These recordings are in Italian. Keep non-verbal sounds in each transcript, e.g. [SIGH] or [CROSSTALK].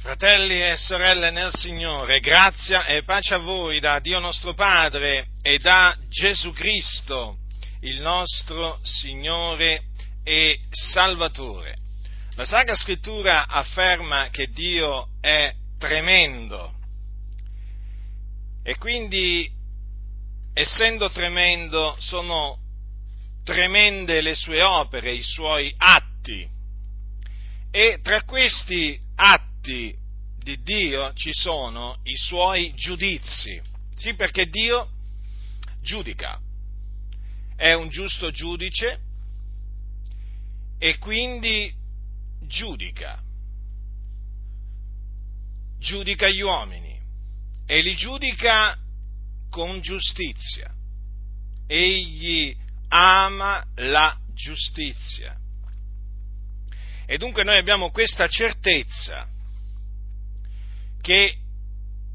Fratelli e sorelle nel Signore, grazia e pace a voi da Dio nostro Padre e da Gesù Cristo, il nostro Signore e Salvatore. La Sacra Scrittura afferma che Dio è tremendo e quindi, essendo tremendo, sono tremende le sue opere, i suoi atti. E tra questi atti atti di Dio ci sono i suoi giudizi. Sì, perché Dio giudica, è un giusto giudice e quindi giudica. Giudica gli uomini e li giudica con giustizia. Egli ama la giustizia. E dunque noi abbiamo questa certezza che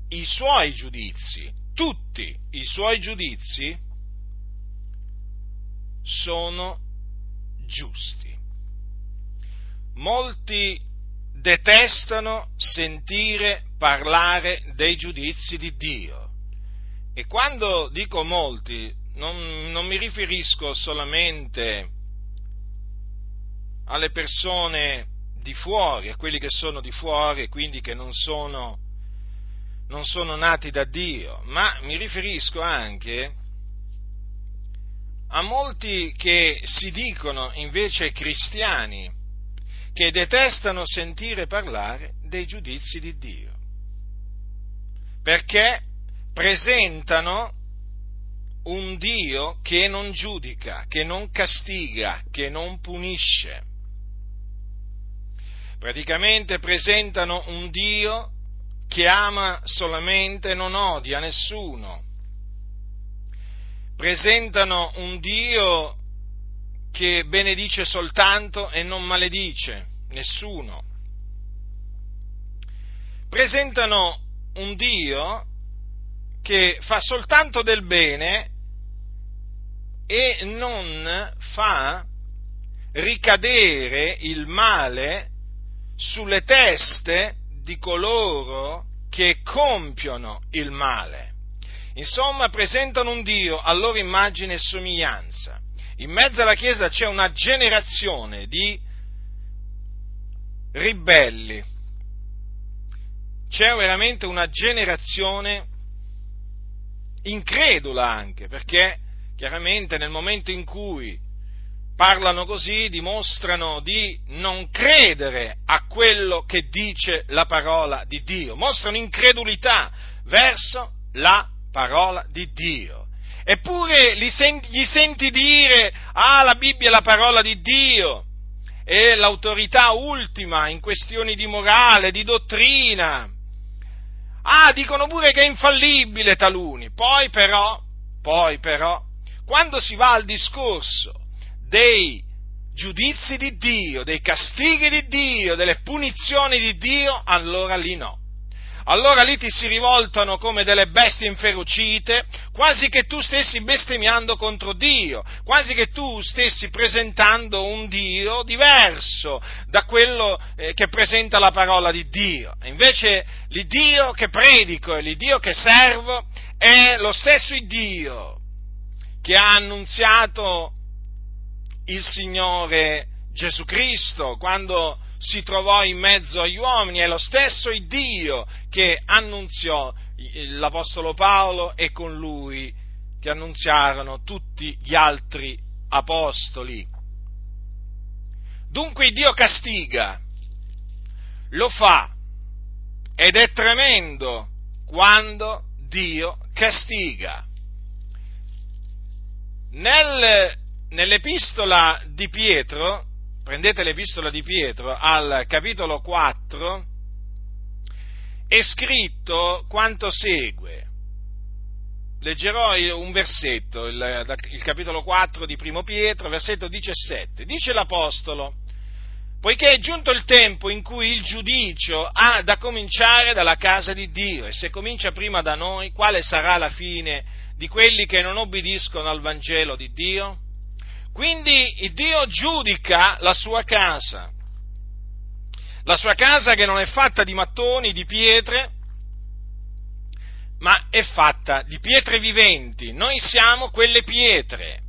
i suoi giudizi, tutti i suoi giudizi, sono giusti. Molti detestano sentire parlare dei giudizi di Dio. E quando dico molti, non, non mi riferisco solamente alle persone di fuori, a quelli che sono di fuori quindi che non sono, non sono nati da Dio, ma mi riferisco anche a molti che si dicono invece cristiani, che detestano sentire parlare dei giudizi di Dio, perché presentano un Dio che non giudica, che non castiga, che non punisce praticamente presentano un Dio che ama solamente e non odia nessuno. Presentano un Dio che benedice soltanto e non maledice nessuno. Presentano un Dio che fa soltanto del bene e non fa ricadere il male sulle teste di coloro che compiono il male. Insomma, presentano un Dio a loro immagine e somiglianza. In mezzo alla Chiesa c'è una generazione di ribelli. C'è veramente una generazione incredula anche, perché chiaramente nel momento in cui parlano così dimostrano di non credere a quello che dice la parola di Dio, mostrano incredulità verso la parola di Dio. Eppure gli senti, gli senti dire, ah, la Bibbia è la parola di Dio, è l'autorità ultima in questioni di morale, di dottrina. Ah, dicono pure che è infallibile taluni. Poi però, poi però, quando si va al discorso dei giudizi di Dio, dei castighi di Dio, delle punizioni di Dio, allora lì no. Allora lì ti si rivoltano come delle bestie inferocite, quasi che tu stessi bestemmiando contro Dio, quasi che tu stessi presentando un Dio diverso da quello eh, che presenta la parola di Dio. Invece l'Iddio che predico e l'Iddio che servo è lo stesso Dio che ha annunziato il Signore Gesù Cristo, quando si trovò in mezzo agli uomini, è lo stesso Dio che annunziò l'Apostolo Paolo e con lui che annunziarono tutti gli altri apostoli. Dunque Dio castiga, lo fa ed è tremendo quando Dio castiga. Nel nell'epistola di Pietro, prendete l'epistola di Pietro al capitolo 4, è scritto quanto segue. Leggerò un versetto, il, il capitolo 4 di Primo Pietro, versetto 17. Dice l'Apostolo, poiché è giunto il tempo in cui il giudicio ha da cominciare dalla casa di Dio e se comincia prima da noi, quale sarà la fine di quelli che non obbediscono al Vangelo di Dio? Quindi Dio giudica la sua casa. la sua casa che non è fatta di mattoni, di pietre, ma è fatta di pietre viventi. Noi siamo quelle pietre.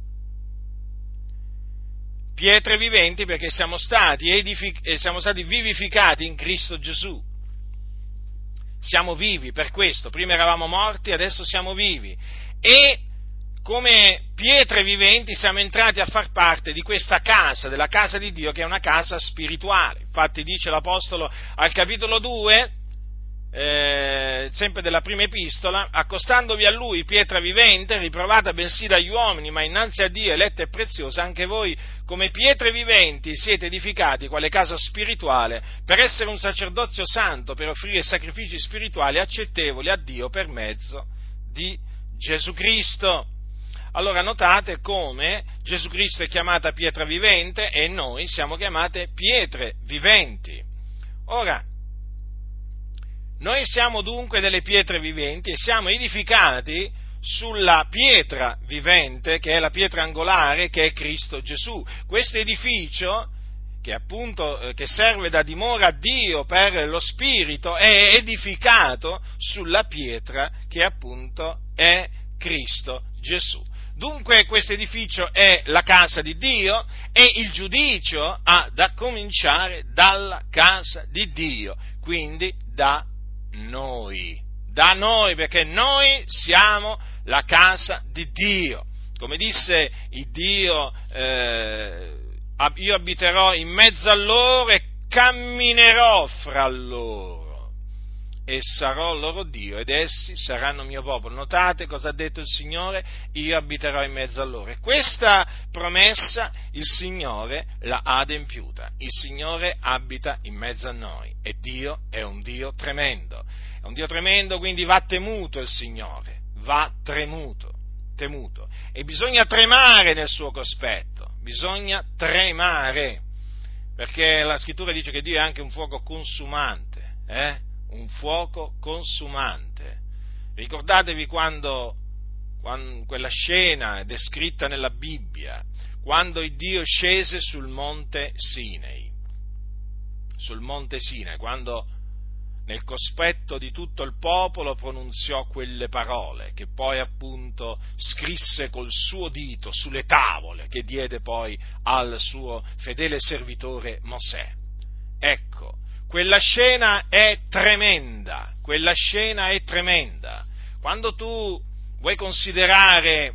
Pietre viventi perché siamo stati, edific- siamo stati vivificati in Cristo Gesù. Siamo vivi per questo. Prima eravamo morti, adesso siamo vivi. E come pietre viventi siamo entrati a far parte di questa casa, della casa di Dio, che è una casa spirituale. Infatti dice l'Apostolo al capitolo 2, eh, sempre della prima epistola, accostandovi a lui, pietra vivente, riprovata bensì dagli uomini, ma innanzi a Dio eletta e preziosa, anche voi come pietre viventi siete edificati quale casa spirituale per essere un sacerdozio santo, per offrire sacrifici spirituali accettevoli a Dio per mezzo di Gesù Cristo. Allora notate come Gesù Cristo è chiamata pietra vivente e noi siamo chiamate pietre viventi. Ora, noi siamo dunque delle pietre viventi e siamo edificati sulla pietra vivente, che è la pietra angolare, che è Cristo Gesù. Questo edificio, che appunto eh, che serve da dimora a Dio per lo Spirito, è edificato sulla pietra che appunto è Cristo Gesù. Dunque questo edificio è la casa di Dio e il giudicio ha da cominciare dalla casa di Dio, quindi da noi, da noi perché noi siamo la casa di Dio. Come disse Dio, eh, io abiterò in mezzo a loro e camminerò fra loro e sarò loro Dio ed essi saranno mio popolo. Notate cosa ha detto il Signore? Io abiterò in mezzo a loro. E questa promessa il Signore l'ha adempiuta. Il Signore abita in mezzo a noi e Dio è un Dio tremendo. È un Dio tremendo, quindi va temuto il Signore, va tremuto, temuto. E bisogna tremare nel suo cospetto, bisogna tremare, perché la scrittura dice che Dio è anche un fuoco consumante, eh? Un fuoco consumante. Ricordatevi quando, quando quella scena è descritta nella Bibbia, quando il Dio scese sul monte Sinai, sul monte Sinai, quando nel cospetto di tutto il popolo pronunziò quelle parole che poi appunto scrisse col suo dito sulle tavole che diede poi al suo fedele servitore Mosè. Ecco, quella scena è tremenda, quella scena è tremenda. Quando tu vuoi considerare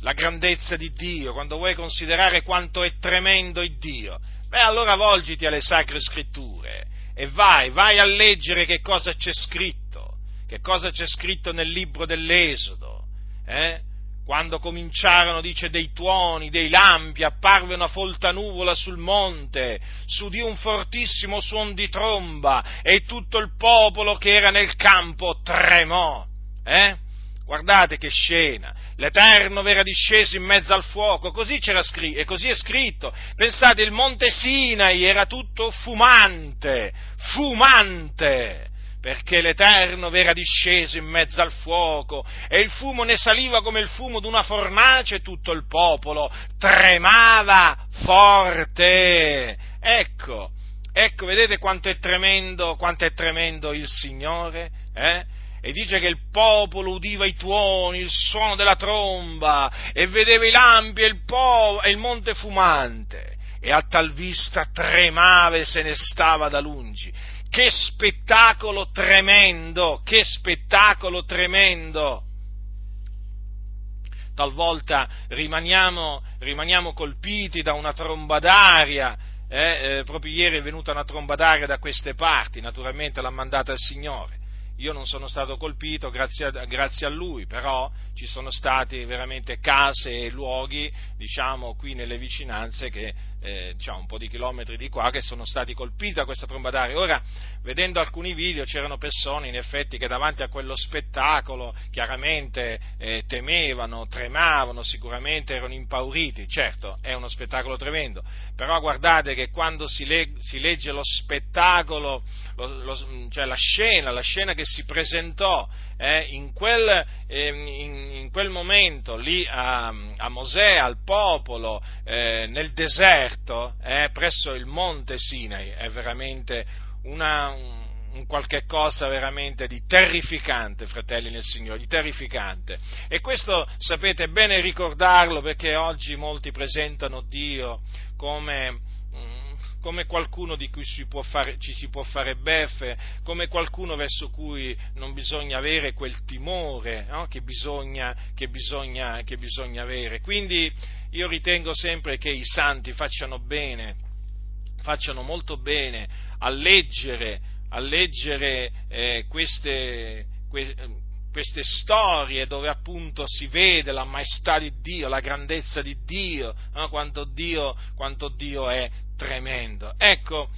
la grandezza di Dio, quando vuoi considerare quanto è tremendo il Dio, beh allora volgiti alle sacre scritture e vai, vai a leggere che cosa c'è scritto, che cosa c'è scritto nel libro dell'Esodo, eh? Quando cominciarono, dice, dei tuoni, dei lampi, apparve una folta nuvola sul monte, s'udì un fortissimo suon di tromba e tutto il popolo che era nel campo tremò. Eh? Guardate che scena, l'Eterno verrà disceso in mezzo al fuoco, così c'era scritto, e così è scritto. Pensate, il monte Sinai era tutto fumante, fumante, perché l'Eterno v'era disceso in mezzo al fuoco e il fumo ne saliva come il fumo d'una fornace e tutto il popolo tremava forte. Ecco, ecco, vedete quanto è tremendo, quanto è tremendo il Signore? Eh? E dice che il popolo udiva i tuoni, il suono della tromba, e vedeva i lampi e il, po- e il monte fumante, e a tal vista tremava e se ne stava da lungi che spettacolo tremendo, che spettacolo tremendo! Talvolta rimaniamo, rimaniamo colpiti da una tromba d'aria, eh, eh, proprio ieri è venuta una tromba d'aria da queste parti, naturalmente l'ha mandata il Signore. Io non sono stato colpito grazie a, grazie a, lui, però ci sono stati veramente case e luoghi, diciamo, qui nelle vicinanze che eh, diciamo, un po' di chilometri di qua che sono stati colpiti da questa tromba d'aria. Ora, vedendo alcuni video, c'erano persone in effetti che davanti a quello spettacolo chiaramente eh, temevano, tremavano, sicuramente erano impauriti. Certo, è uno spettacolo tremendo, però guardate che quando si, le, si legge lo spettacolo, lo, lo, cioè la scena, la scena che si presentò eh, in, quel, eh, in, in, quel, momento lì a, a Mosè, al popolo, eh, nel deserto, deserto, eh, presso il monte Sinai, è veramente una, un qualche cosa veramente di terrificante, fratelli nel Signore, di terrificante. E questo sapete bene ricordarlo perché oggi molti presentano Dio come, mm, come qualcuno di cui si fare, ci si può fare beffe, come qualcuno verso cui non bisogna avere quel timore no? che, bisogna, che, bisogna, che bisogna avere. Quindi io ritengo sempre che i santi facciano bene, facciano molto bene a leggere a leggere eh, queste, que, queste storie dove appunto si vede la maestà di Dio, la grandezza di Dio, no? quanto, Dio quanto Dio è tremendo. Ecco,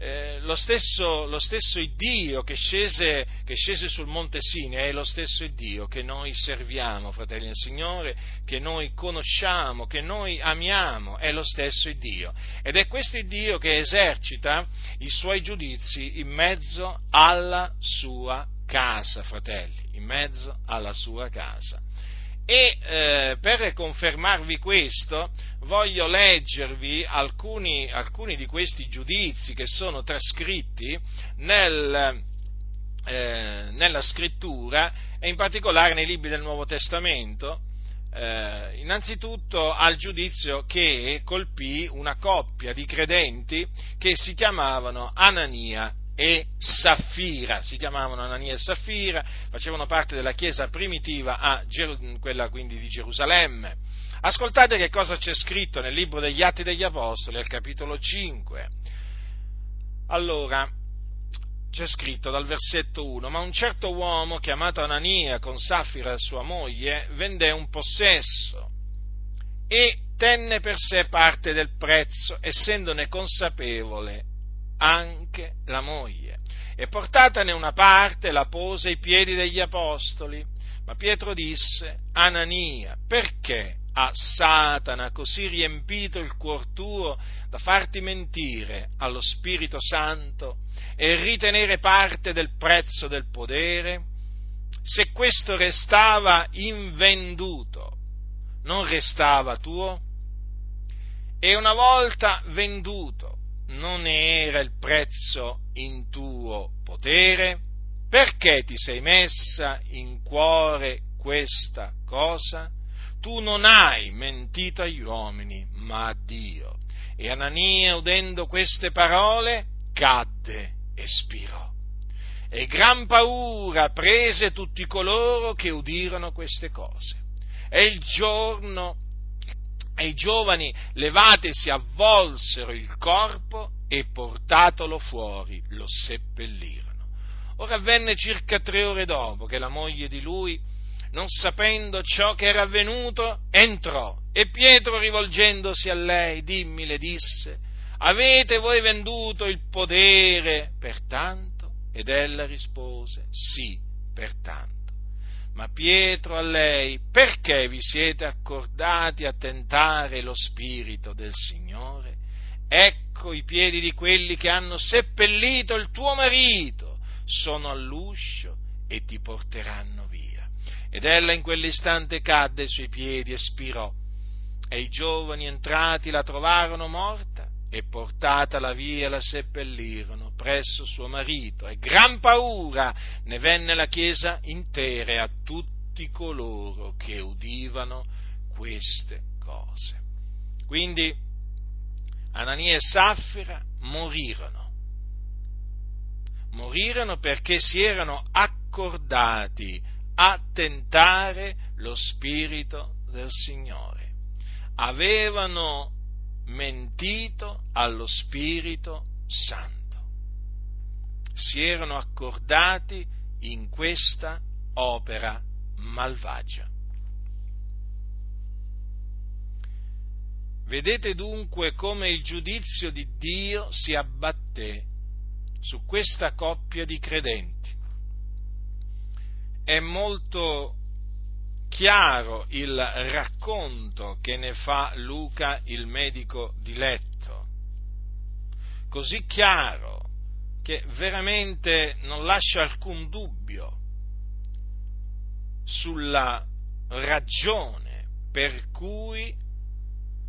eh, lo, stesso, lo stesso Dio che scese, che scese, sul Monte Sinai è lo stesso Dio che noi serviamo, fratelli del Signore, che noi conosciamo, che noi amiamo, è lo stesso Dio. Ed è questo Dio che esercita i suoi giudizi in mezzo alla sua casa, fratelli, in mezzo alla sua casa. E eh, per confermarvi questo voglio leggervi alcuni, alcuni, di questi giudizi che sono trascritti nel, eh, nella scrittura e in particolare nei libri del Nuovo Testamento. Eh, innanzitutto al giudizio che colpì una coppia di credenti che si chiamavano Anania e Saffira, si chiamavano Anania e Saffira, facevano parte della chiesa primitiva, a Ger- quella quindi di Gerusalemme. Ascoltate che cosa c'è scritto nel libro degli Atti degli Apostoli, al capitolo 5. Allora, c'è scritto dal versetto 1, ma un certo uomo chiamato Anania con Saffira sua moglie vende un possesso e tenne per sé parte del prezzo, essendone consapevole anche la moglie. E portatane una parte la pose ai piedi degli apostoli. Ma Pietro disse, Anania, perché ha Satana così riempito il cuor tuo da farti mentire allo Spirito Santo e ritenere parte del prezzo del podere? Se questo restava invenduto, non restava tuo? E una volta venduto, non era il prezzo in tuo potere? Perché ti sei messa in cuore questa cosa? Tu non hai mentito agli uomini, ma a Dio. E Anania, udendo queste parole, cadde e spirò. E gran paura prese tutti coloro che udirono queste cose. E il giorno e i giovani levatesi avvolsero il corpo e portatolo fuori lo seppellirono. Ora avvenne circa tre ore dopo che la moglie di lui, non sapendo ciò che era avvenuto, entrò e Pietro rivolgendosi a lei, dimmi, le disse, avete voi venduto il podere per tanto? Ed ella rispose, sì, per tanto. Ma Pietro a lei, perché vi siete accordati a tentare lo Spirito del Signore? Ecco i piedi di quelli che hanno seppellito il tuo marito, sono all'uscio e ti porteranno via. Ed ella in quell'istante cadde ai suoi piedi e spirò. E i giovani entrati la trovarono morta e portatala via la seppellirono presso suo marito e gran paura ne venne la chiesa intera a tutti coloro che udivano queste cose. Quindi Anania e Saffira morirono. Morirono perché si erano accordati a tentare lo Spirito del Signore. Avevano mentito allo Spirito Santo. Si erano accordati in questa opera malvagia. Vedete dunque come il giudizio di Dio si abbatté su questa coppia di credenti. È molto chiaro il racconto che ne fa Luca il medico diletto, così chiaro che veramente non lascia alcun dubbio sulla ragione per cui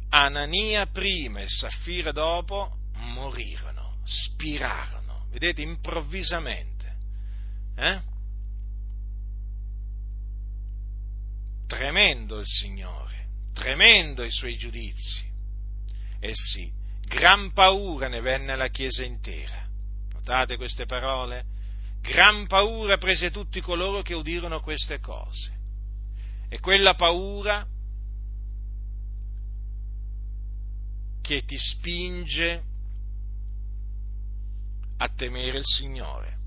Anania prima e Saffira dopo morirono, spirarono, vedete, improvvisamente. Eh? Tremendo il Signore, tremendo i suoi giudizi. E eh sì, gran paura ne venne alla Chiesa intera. Notate queste parole? Gran paura prese tutti coloro che udirono queste cose. E quella paura che ti spinge a temere il Signore.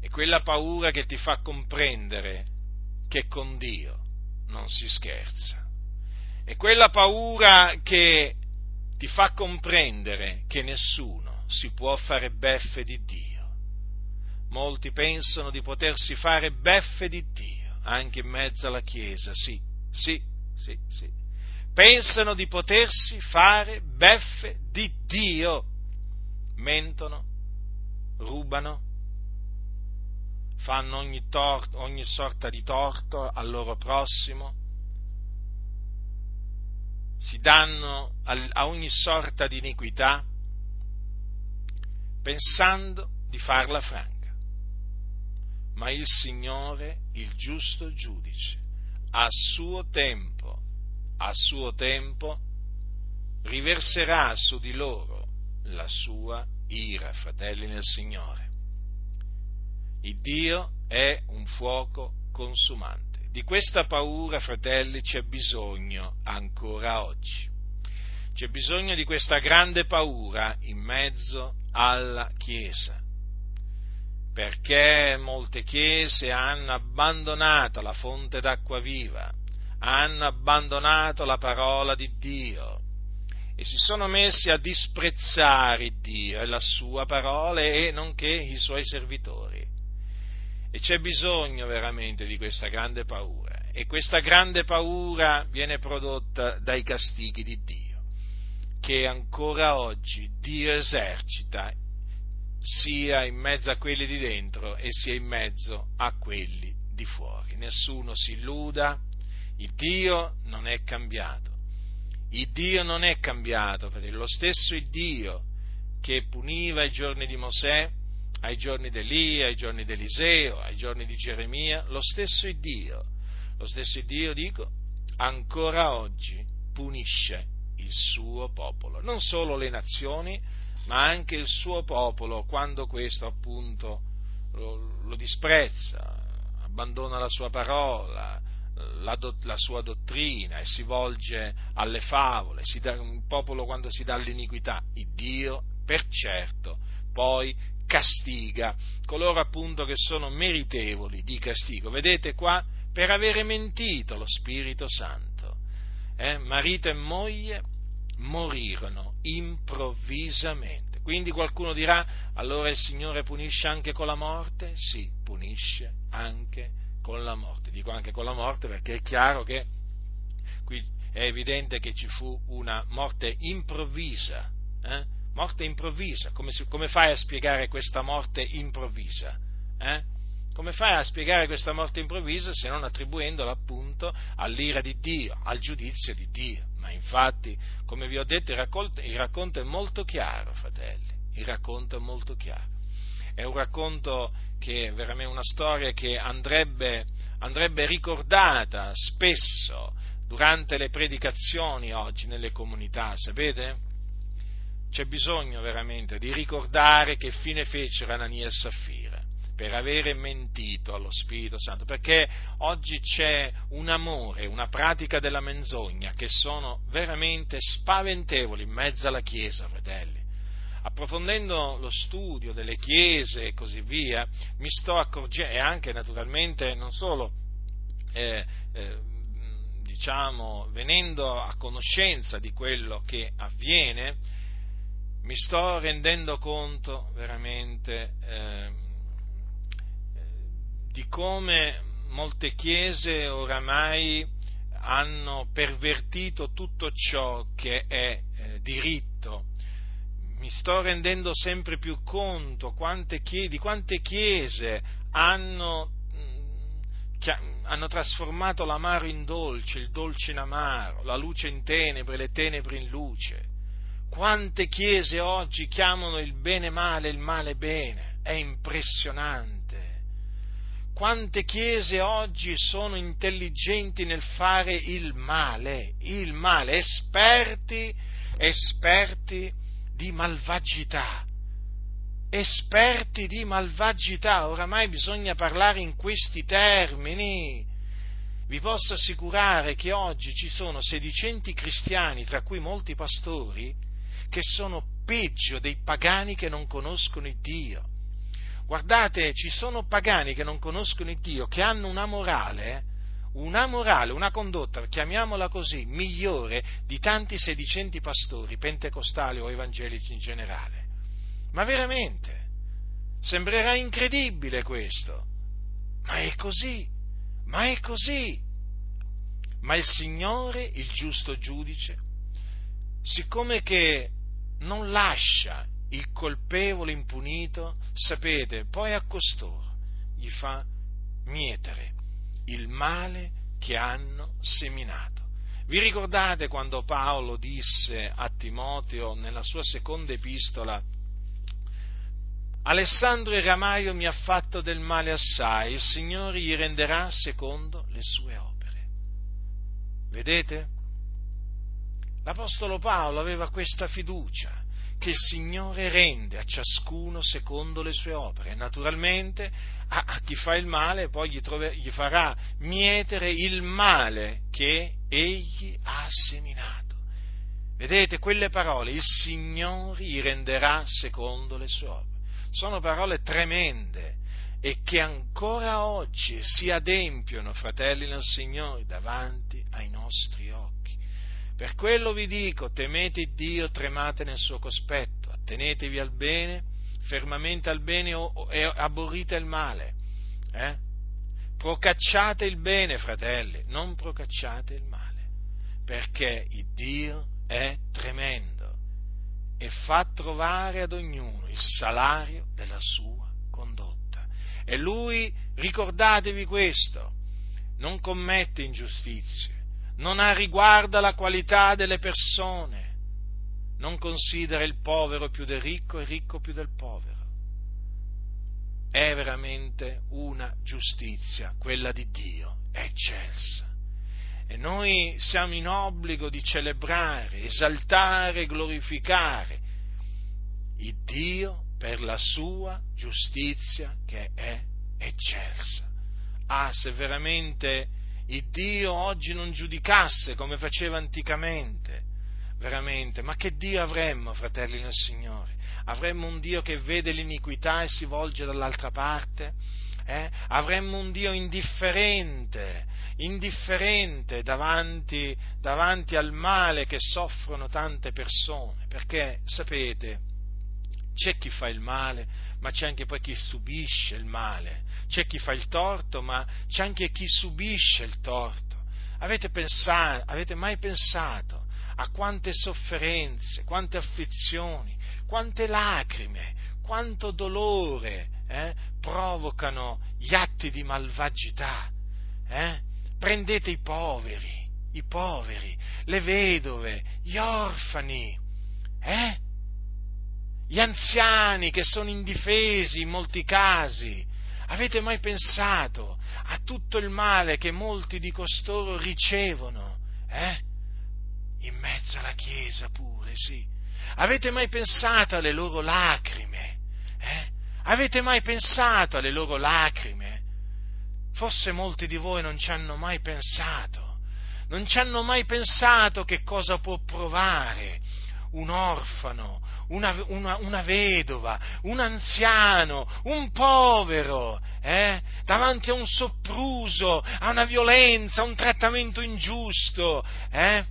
E quella paura che ti fa comprendere che con Dio non si scherza. E quella paura che ti fa comprendere che nessuno si può fare beffe di Dio. Molti pensano di potersi fare beffe di Dio, anche in mezzo alla Chiesa, sì, sì, sì, sì pensano di potersi fare beffe di Dio. Mentono, rubano, fanno ogni, torto, ogni sorta di torto al loro prossimo, si danno a ogni sorta di iniquità, pensando di farla franca. Ma il Signore, il giusto giudice, a suo tempo a suo tempo riverserà su di loro la sua ira, fratelli nel Signore. Il Dio è un fuoco consumante. Di questa paura, fratelli, c'è bisogno ancora oggi. C'è bisogno di questa grande paura in mezzo alla Chiesa, perché molte chiese hanno abbandonato la fonte d'acqua viva, hanno abbandonato la parola di Dio e si sono messi a disprezzare Dio e la sua parola e nonché i suoi servitori. E c'è bisogno veramente di questa grande paura e questa grande paura viene prodotta dai castighi di Dio, che ancora oggi Dio esercita sia in mezzo a quelli di dentro e sia in mezzo a quelli di fuori. Nessuno si illuda, il Dio non è cambiato. Il Dio non è cambiato, fratello. Lo stesso Dio che puniva ai giorni di Mosè, ai giorni di Elia, ai giorni di Eliseo, ai giorni di Geremia, lo stesso Dio, lo stesso Dio, dico, ancora oggi punisce il suo popolo. Non solo le nazioni, ma anche il suo popolo, quando questo appunto lo, lo disprezza, abbandona la sua parola, la, la, sua dottrina e si volge alle favole, dà, un popolo quando si dà all'iniquità, il Dio per certo poi castiga coloro appunto che sono meritevoli di castigo. Vedete qua, per avere mentito lo Spirito Santo, eh, marito e moglie morirono improvvisamente. Quindi qualcuno dirà, allora il Signore punisce anche con la morte? Sì, punisce anche con la morte. Dico anche con la morte perché è chiaro che qui è evidente che ci fu una morte improvvisa. Eh? Morte improvvisa. Come, come, fai a spiegare questa morte improvvisa? Eh? Come fai a spiegare questa morte improvvisa se non attribuendola appunto all'ira di Dio, al giudizio di Dio? Ma infatti, come vi ho detto, il racconto, il racconto è molto chiaro, fratelli. Il racconto è molto chiaro è un racconto che è veramente una storia che andrebbe, andrebbe ricordata spesso durante le predicazioni oggi nelle comunità, sapete? C'è bisogno veramente di ricordare che fine fecero Anania e Saffira per avere mentito allo Spirito Santo, perché oggi c'è un amore, una pratica della menzogna che sono veramente spaventevoli in mezzo alla Chiesa, fratelli. Approfondendo lo studio delle chiese e così via, mi sto accorgendo, e anche naturalmente non solo, eh, eh, diciamo, venendo a conoscenza di quello che avviene, mi sto rendendo conto veramente eh, di come molte chiese oramai hanno pervertito tutto ciò che è eh, diritto mi sto rendendo sempre più conto quante chiese, di quante chiese hanno hanno trasformato l'amaro in dolce, il dolce in amaro, la luce in tenebre, le tenebre in luce. Quante chiese oggi chiamano il bene male, il male bene, è impressionante. Quante chiese oggi sono intelligenti nel fare il male, il male, esperti, esperti di malvagità, esperti di malvagità, oramai bisogna parlare in questi termini. Vi posso assicurare che oggi ci sono sedicenti cristiani, tra cui molti pastori, che sono peggio dei pagani che non conoscono il Dio. Guardate, ci sono pagani che non conoscono il Dio, che hanno una morale, una morale, una condotta, chiamiamola così, migliore di tanti sedicenti pastori, pentecostali o evangelici in generale. Ma veramente? Sembrerà incredibile questo. Ma è così, ma è così. Ma il Signore, il giusto giudice, siccome che non lascia il colpevole impunito, sapete, poi a costoro gli fa mietere il male che hanno seminato. Vi ricordate quando Paolo disse a Timoteo nella sua seconda epistola, Alessandro Ramaio mi ha fatto del male assai, il Signore gli renderà secondo le sue opere. Vedete? L'Apostolo Paolo aveva questa fiducia che il Signore rende a ciascuno secondo le sue opere. Naturalmente a, a, chi fa il male poi gli, trove, gli farà mietere il male che egli ha seminato. Vedete quelle parole, il Signore gli renderà secondo le sue opere sono parole tremende e che ancora oggi si adempiono, fratelli nel Signore, davanti ai nostri occhi. Per quello vi dico, temete Dio, tremate nel suo cospetto, attenetevi al bene, fermamente al bene e aborrite il male. Eh? Procacciate il bene, fratelli, non procacciate il male, perché il Dio è tremendo e fa trovare ad ognuno il salario della sua condotta. E lui, ricordatevi questo, non commette ingiustizie, non ha riguardo alla qualità delle persone, non considera il povero più del ricco e il ricco più del povero. È veramente una giustizia, quella di Dio, eccelsa. E noi siamo in obbligo di celebrare, esaltare, glorificare il Dio per la sua giustizia che è eccelsa. Ah, se veramente il Dio oggi non giudicasse come faceva anticamente, veramente, ma che Dio avremmo, fratelli nel Signore? Avremmo un Dio che vede l'iniquità e si volge dall'altra parte? Eh? Avremmo un Dio indifferente, indifferente davanti, davanti al male che soffrono tante persone, perché sapete, c'è chi fa il male, ma c'è anche poi chi subisce il male, c'è chi fa il torto, ma c'è anche chi subisce il torto. Avete, pensato, avete mai pensato a quante sofferenze, quante afflizioni, quante lacrime, quanto dolore eh, provocano gli atti di malvagità? Eh? Prendete i poveri, i poveri, le vedove, gli orfani, eh? Gli anziani che sono indifesi in molti casi. Avete mai pensato a tutto il male che molti di costoro ricevono? Eh? In mezzo alla Chiesa pure, sì. Avete mai pensato alle loro lacrime? Eh? Avete mai pensato alle loro lacrime? Forse molti di voi non ci hanno mai pensato, non ci hanno mai pensato che cosa può provare un orfano, una, una, una vedova, un anziano, un povero, eh? davanti a un sopruso, a una violenza, a un trattamento ingiusto. Eh?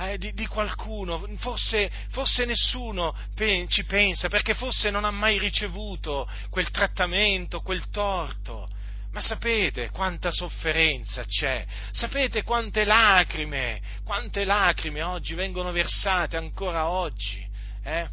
Eh, di, di, qualcuno, forse, forse nessuno pe- ci pensa perché forse non ha mai ricevuto quel trattamento, quel torto. Ma sapete quanta sofferenza c'è? Sapete quante lacrime, quante lacrime oggi vengono versate ancora oggi eh,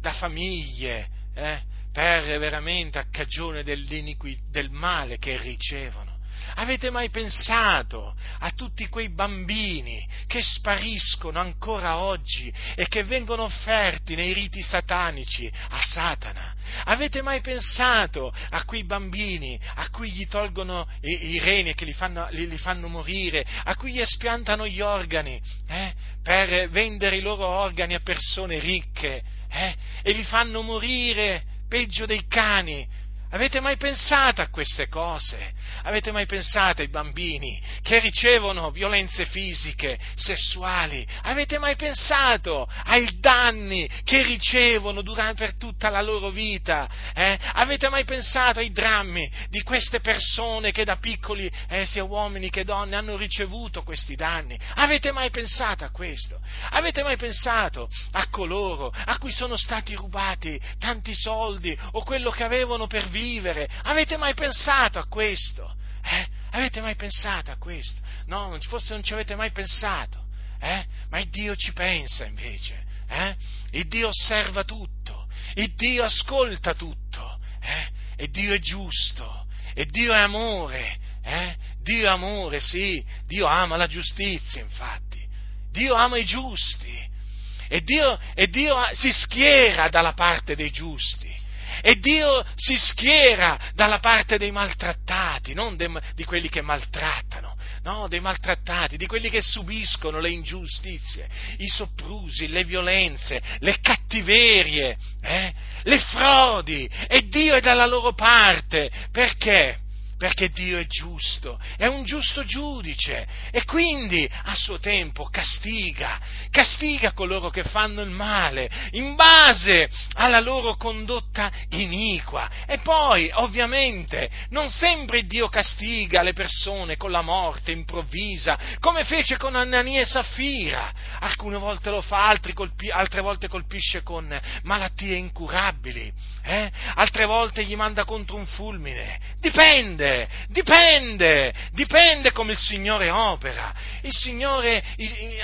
da famiglie eh, per veramente a cagione del male che ricevono? Avete mai pensato a tutti quei bambini che spariscono ancora oggi e che vengono offerti nei riti satanici a Satana? Avete mai pensato a quei bambini a cui gli tolgono i, i reni e che li fanno, li, li fanno, morire, a cui gli espiantano gli organi eh, per vendere i loro organi a persone ricche eh, e li fanno morire peggio dei cani? Avete mai pensato a queste cose? Avete mai pensato ai bambini che ricevono violenze fisiche, sessuali? Avete mai pensato ai danni che ricevono durante, per tutta la loro vita? Eh? Avete mai pensato ai drammi di queste persone che da piccoli, eh, sia uomini che donne, hanno ricevuto questi danni? Avete mai pensato a questo? Avete mai pensato a coloro a cui sono stati rubati tanti soldi o quello che avevano per vivere? Vivere. Avete mai pensato a questo? Eh? Avete mai pensato a questo? No, forse non ci avete mai pensato. Eh? Ma il Dio ci pensa invece. Eh? Il Dio osserva tutto. Il Dio ascolta tutto. Eh? E Dio è giusto. E Dio è amore. Eh? Dio è amore, sì. Dio ama la giustizia, infatti. Dio ama i giusti. E Dio, e Dio si schiera dalla parte dei giusti e Dio si schiera dalla parte dei maltrattati, non de, di quelli che maltrattano, no, dei maltrattati, di quelli che subiscono le ingiustizie, i soprusi, le violenze, le cattiverie, eh, le frodi, e Dio è dalla loro parte, perché? Perché Dio è giusto, è un giusto giudice e quindi a suo tempo castiga, castiga coloro che fanno il male in base alla loro condotta iniqua. E poi, ovviamente, non sempre Dio castiga le persone con la morte improvvisa, come fece con Anania e Saffira. Alcune volte lo fa, colpi, altre volte colpisce con malattie incurabili, eh? altre volte gli manda contro un fulmine. Dipende dipende, dipende, come il Signore opera. Il Signore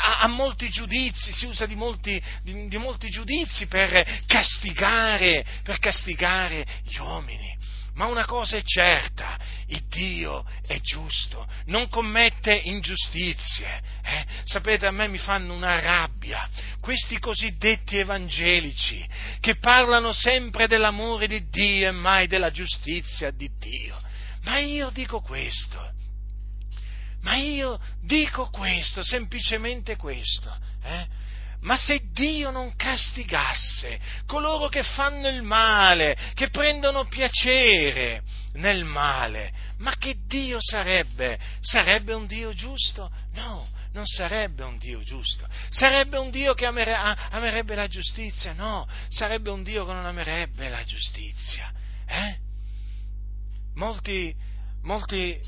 ha, molti giudizi, si usa di molti, di, di molti giudizi per castigare, per castigare gli uomini. Ma una cosa è certa, il Dio è giusto, non commette ingiustizie. Eh? Sapete, a me mi fanno una rabbia questi cosiddetti evangelici che parlano sempre dell'amore di Dio e mai della giustizia di Dio. Ma io dico questo, ma io dico questo, semplicemente questo. Eh? Ma se Dio non castigasse coloro che fanno il male, che prendono piacere nel male, ma che Dio sarebbe? Sarebbe un Dio giusto? No, non sarebbe un Dio giusto. Sarebbe un Dio che amerebbe la giustizia? No, sarebbe un Dio che non amerebbe la giustizia. Eh? Molti, molti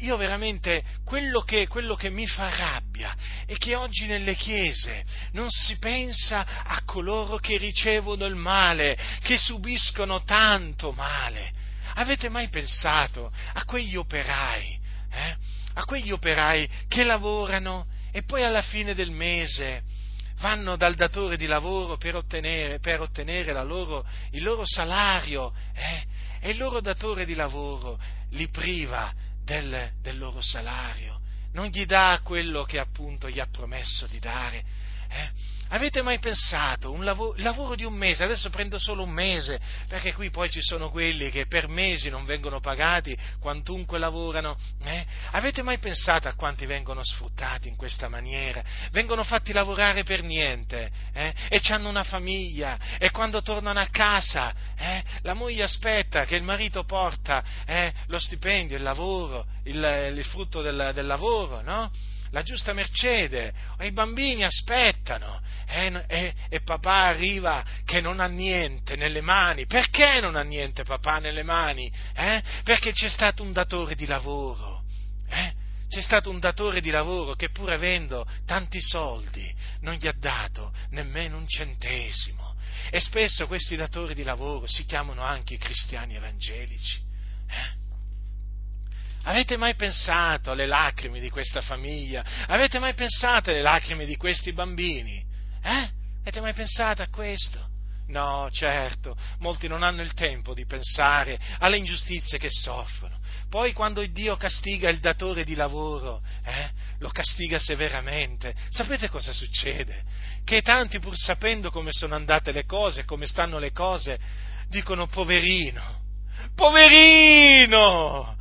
io veramente quello che, quello che, mi fa rabbia è che oggi nelle chiese non si pensa a coloro che ricevono il male, che subiscono tanto male. Avete mai pensato a quegli operai, eh? a quegli operai che lavorano e poi alla fine del mese vanno dal datore di lavoro per ottenere, per ottenere loro, il loro salario eh? E il loro datore di lavoro li priva del, del loro salario, non gli dà quello che appunto gli ha promesso di dare. Eh? Avete mai pensato, un lavoro, lavoro, di un mese, adesso prendo solo un mese, perché qui poi ci sono quelli che per mesi non vengono pagati, quantunque lavorano, eh? Avete mai pensato a quanti vengono sfruttati in questa maniera? Vengono fatti lavorare per niente, eh? E hanno una famiglia, e quando tornano a casa, eh? La moglie aspetta che il marito porta eh, lo stipendio, il lavoro, il, il frutto del, del lavoro, no? La giusta mercede, i bambini aspettano eh, e, e, papà arriva che non ha niente nelle mani. Perché non ha niente papà nelle mani? Eh? Perché c'è stato un datore di lavoro. Eh? C'è stato un datore di lavoro che pur avendo tanti soldi non gli ha dato nemmeno un centesimo. E spesso questi datori di lavoro si chiamano anche i cristiani evangelici. Eh? Avete mai pensato alle lacrime di questa famiglia? Avete mai pensato alle lacrime di questi bambini? Eh? Avete mai pensato a questo? No, certo, molti non hanno il tempo di pensare alle ingiustizie che soffrono. Poi quando Dio castiga il datore di lavoro, eh, lo castiga severamente. Sapete cosa succede? Che tanti, pur sapendo come sono andate le cose, come stanno le cose, dicono poverino, poverino,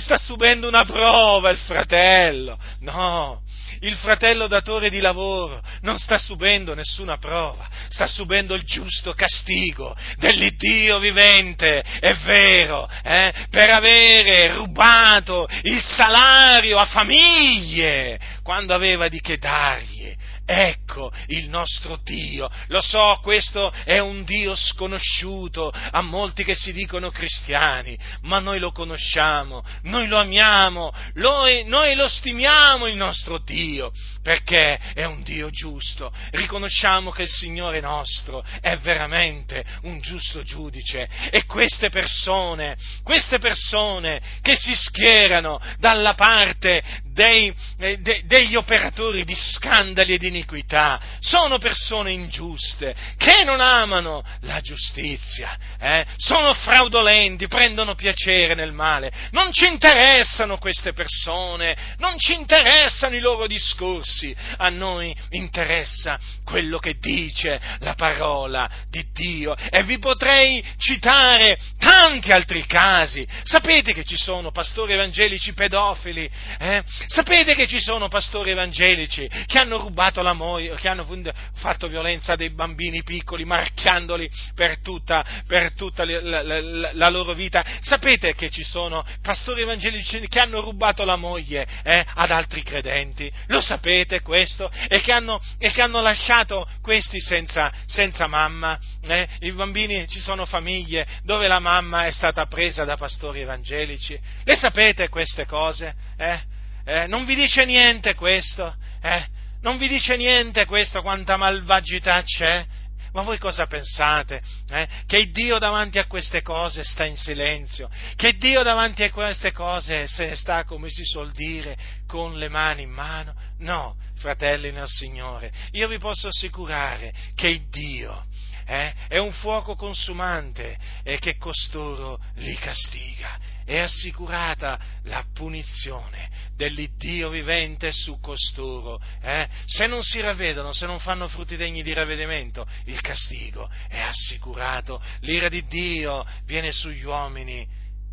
sta subendo una prova il fratello. No, il fratello datore di lavoro non sta subendo nessuna prova, sta subendo il giusto castigo dell'Iddio vivente, è vero, eh, per avere rubato il salario a famiglie quando aveva di che dargli Ecco il nostro Dio. Lo so, questo è un Dio sconosciuto a molti che si dicono cristiani, ma noi lo conosciamo, noi lo amiamo, noi, noi lo stimiamo il nostro Dio, perché è un Dio giusto. Riconosciamo che il Signore nostro è veramente un giusto giudice e queste persone, queste persone che si schierano dalla parte dei, eh, de, degli operatori di scandali e di iniquità, sono persone ingiuste, che non amano la giustizia, eh? sono fraudolenti, prendono piacere nel male, non ci interessano queste persone, non ci interessano i loro discorsi, a noi interessa quello che dice la parola di Dio. E vi potrei citare tanti altri casi, sapete che ci sono pastori evangelici pedofili, eh? Sapete che ci sono pastori evangelici che hanno rubato la moglie, che hanno fatto violenza dei bambini piccoli, marchiandoli per tutta, per tutta la, la, la, la, loro vita. Sapete che ci sono pastori evangelici che hanno rubato la moglie eh, ad altri credenti? Lo sapete questo? E che hanno, e che hanno lasciato questi senza, senza mamma? Eh? I bambini, ci sono famiglie dove la mamma è stata presa da pastori evangelici. Le sapete queste cose? Eh? Eh? Non vi dice niente questo? Eh? Non vi dice niente questo, quanta malvagità c'è? Ma voi cosa pensate? Eh? Che Dio davanti a queste cose sta in silenzio? Che Dio davanti a queste cose se ne sta, come si suol dire, con le mani in mano? No, fratelli nel Signore, io vi posso assicurare che Dio eh, è un fuoco consumante e che costoro li castiga. È assicurata la punizione dell'Iddio vivente su costoro. Eh? Se non si ravvedono, se non fanno frutti degni di ravvedimento, il castigo è assicurato. L'ira di Dio viene sugli uomini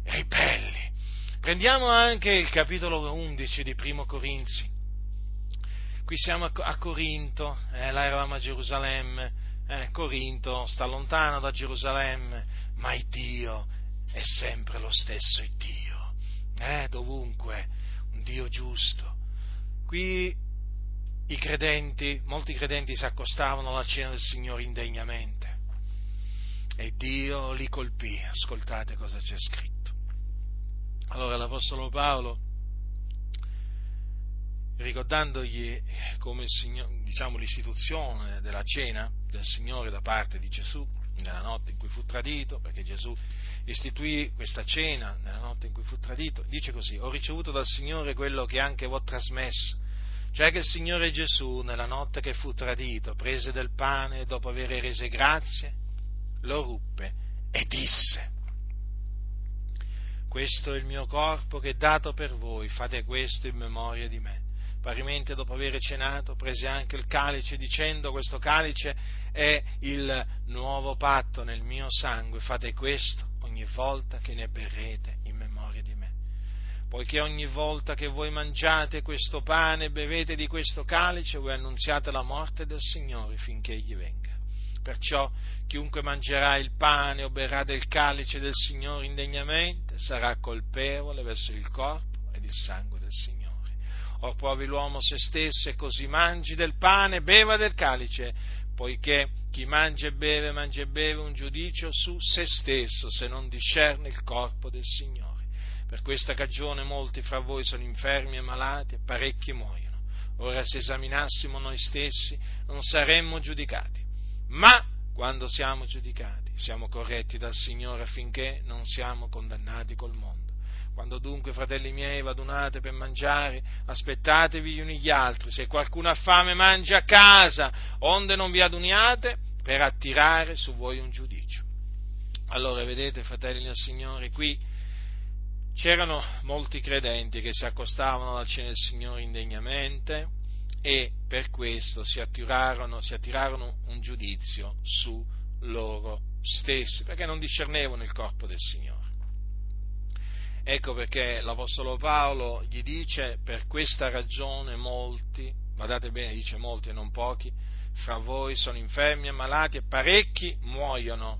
ribelli. Prendiamo anche il capitolo 11 di Primo Corinzi. Qui siamo a Corinto, eh, là eravamo a Gerusalemme eh, Corinto sta lontano da Gerusalemme, ma Dio è sempre lo stesso Dio, eh, dovunque, un Dio giusto. Qui i credenti, molti credenti si accostavano alla cena del Signore indegnamente e Dio li colpì, ascoltate cosa c'è scritto. Allora l'Apostolo Paolo ricordandogli come Signore, diciamo, l'istituzione della cena del Signore da parte di Gesù nella notte in cui fu tradito, perché Gesù istituì questa cena nella notte in cui fu tradito, dice così, ho ricevuto dal Signore quello che anche ho trasmesso, cioè che il Signore Gesù nella notte che fu tradito prese del pane e dopo aver rese grazie, lo ruppe e disse, questo è il mio corpo che è dato per voi, fate questo in memoria di me. Parimenti, dopo aver cenato, prese anche il calice, dicendo: Questo calice è il nuovo patto nel mio sangue, fate questo ogni volta che ne berrete in memoria di me. Poiché ogni volta che voi mangiate questo pane e bevete di questo calice, voi annunziate la morte del Signore finché egli venga. Perciò chiunque mangerà il pane o berrà del calice del Signore indegnamente sarà colpevole verso il corpo ed il sangue del Signore. Or provi l'uomo se stesso e così mangi del pane beva del calice, poiché chi mangia e beve, mangia e beve un giudicio su se stesso, se non discerne il corpo del Signore. Per questa cagione molti fra voi sono infermi e malati e parecchi muoiono. Ora se esaminassimo noi stessi non saremmo giudicati, ma quando siamo giudicati siamo corretti dal Signore affinché non siamo condannati col mondo. Quando dunque, fratelli miei, vadunate per mangiare, aspettatevi gli uni gli altri. Se qualcuno ha fame, mangi a casa, onde non vi aduniate, per attirare su voi un giudizio. Allora, vedete, fratelli del Signore, qui c'erano molti credenti che si accostavano alla cena del Signore indegnamente e per questo si attirarono, si attirarono un giudizio su loro stessi, perché non discernevano il corpo del Signore. Ecco perché l'Apostolo Paolo gli dice, per questa ragione molti, guardate bene, dice molti e non pochi, fra voi sono infermi e malati e parecchi muoiono.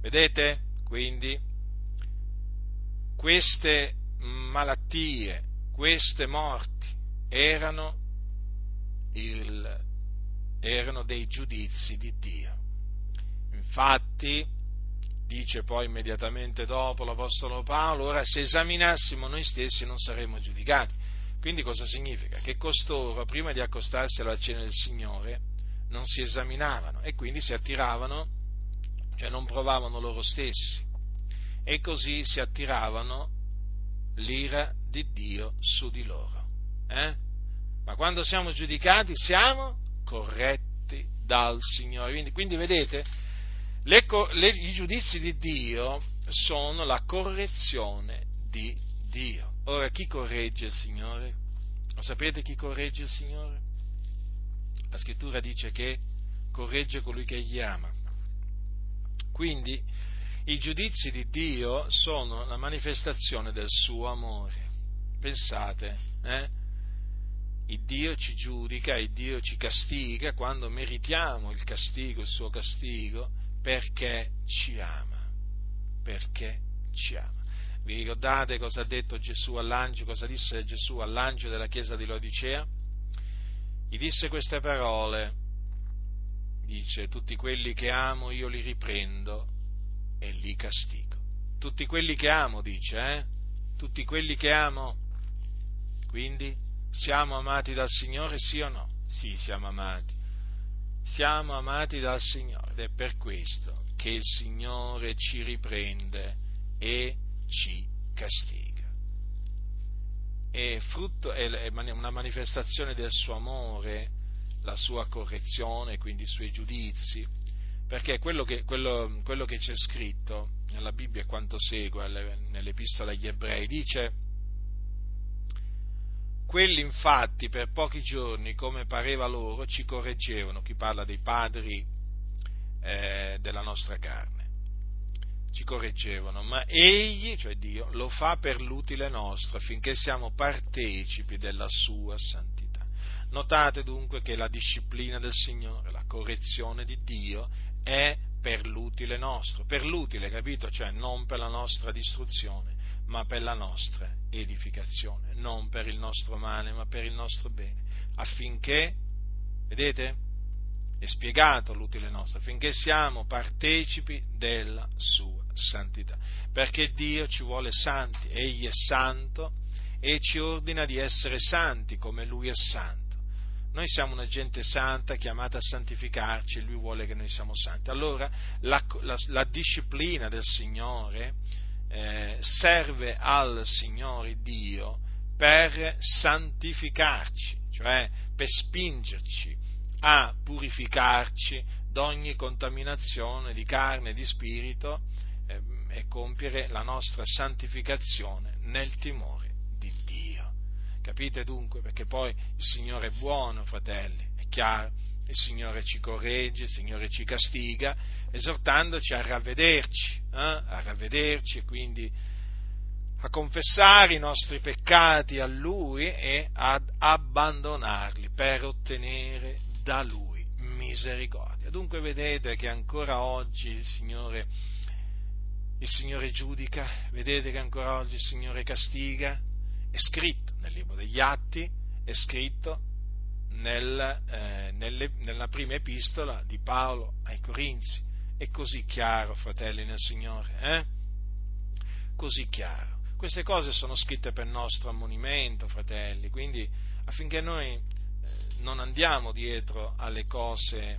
Vedete? Quindi queste malattie, queste morti erano, il, erano dei giudizi di Dio. Infatti, dice poi immediatamente dopo l'Apostolo Paolo, ora se esaminassimo noi stessi non saremmo giudicati. Quindi cosa significa? Che costoro, prima di accostarsi alla cena del Signore, non si esaminavano e quindi si attiravano, cioè non provavano loro stessi e così si attiravano l'ira di Dio su di loro. Eh? Ma quando siamo giudicati siamo corretti dal Signore. Quindi, quindi vedete, le, le, i giudizi di Dio sono la correzione di Dio. Ora, chi corregge il Signore? Lo sapete chi corregge il Signore? La scrittura dice che corregge colui che gli ama. Quindi i giudizi di Dio sono la manifestazione del suo amore. Pensate, eh? Il Dio ci giudica, il Dio ci castiga quando meritiamo il castigo, il suo castigo, perché ci ama. Perché ci ama. Vi ricordate cosa ha detto Gesù all'angelo, cosa disse Gesù all'angelo della chiesa di Lodicea? Gli disse queste parole, dice, tutti quelli che amo io li riprendo e li castigo. Tutti quelli che amo, dice, eh? Tutti quelli che amo. Quindi siamo amati dal Signore, sì o no? Sì, siamo amati. Siamo amati dal Signore ed è per questo che il Signore ci riprende e ci castiga. È, frutto, è una manifestazione del suo amore, la sua correzione, quindi i suoi giudizi, perché quello che, quello, quello che c'è scritto nella Bibbia è quanto segue nell'Epistola agli Ebrei, dice quelli infatti per pochi giorni, come pareva loro, ci correggevano, chi parla dei padri eh, della nostra carne ci correggevano, ma egli, cioè Dio, lo fa per l'utile nostro affinché siamo partecipi della sua santità. Notate dunque che la disciplina del Signore, la correzione di Dio è per l'utile nostro, per l'utile, capito? Cioè non per la nostra distruzione, ma per la nostra edificazione, non per il nostro male, ma per il nostro bene, affinché, vedete? è spiegato l'utile nostro, affinché siamo partecipi della sua santità. Perché Dio ci vuole santi, Egli è santo e ci ordina di essere santi come Lui è santo. Noi siamo una gente santa chiamata a santificarci e Lui vuole che noi siamo santi. Allora la, la, la disciplina del Signore eh, serve al Signore Dio per santificarci, cioè per spingerci a purificarci da ogni contaminazione di carne e di spirito eh, e compiere la nostra santificazione nel timore di Dio. Capite dunque? Perché poi il Signore è buono, fratelli, è chiaro, il Signore ci corregge, il Signore ci castiga, esortandoci a ravvederci, eh? a ravvederci e quindi a confessare i nostri peccati a Lui e ad abbandonarli per ottenere da Lui misericordia. Dunque vedete che ancora oggi il Signore, il Signore giudica, vedete che ancora oggi il Signore castiga, è scritto nel libro degli Atti, è scritto nel, eh, nelle, nella prima epistola di Paolo ai Corinzi. È così chiaro, fratelli nel Signore, eh? Così chiaro. Queste cose sono scritte per nostro ammonimento, fratelli, quindi affinché noi non andiamo dietro alle cose,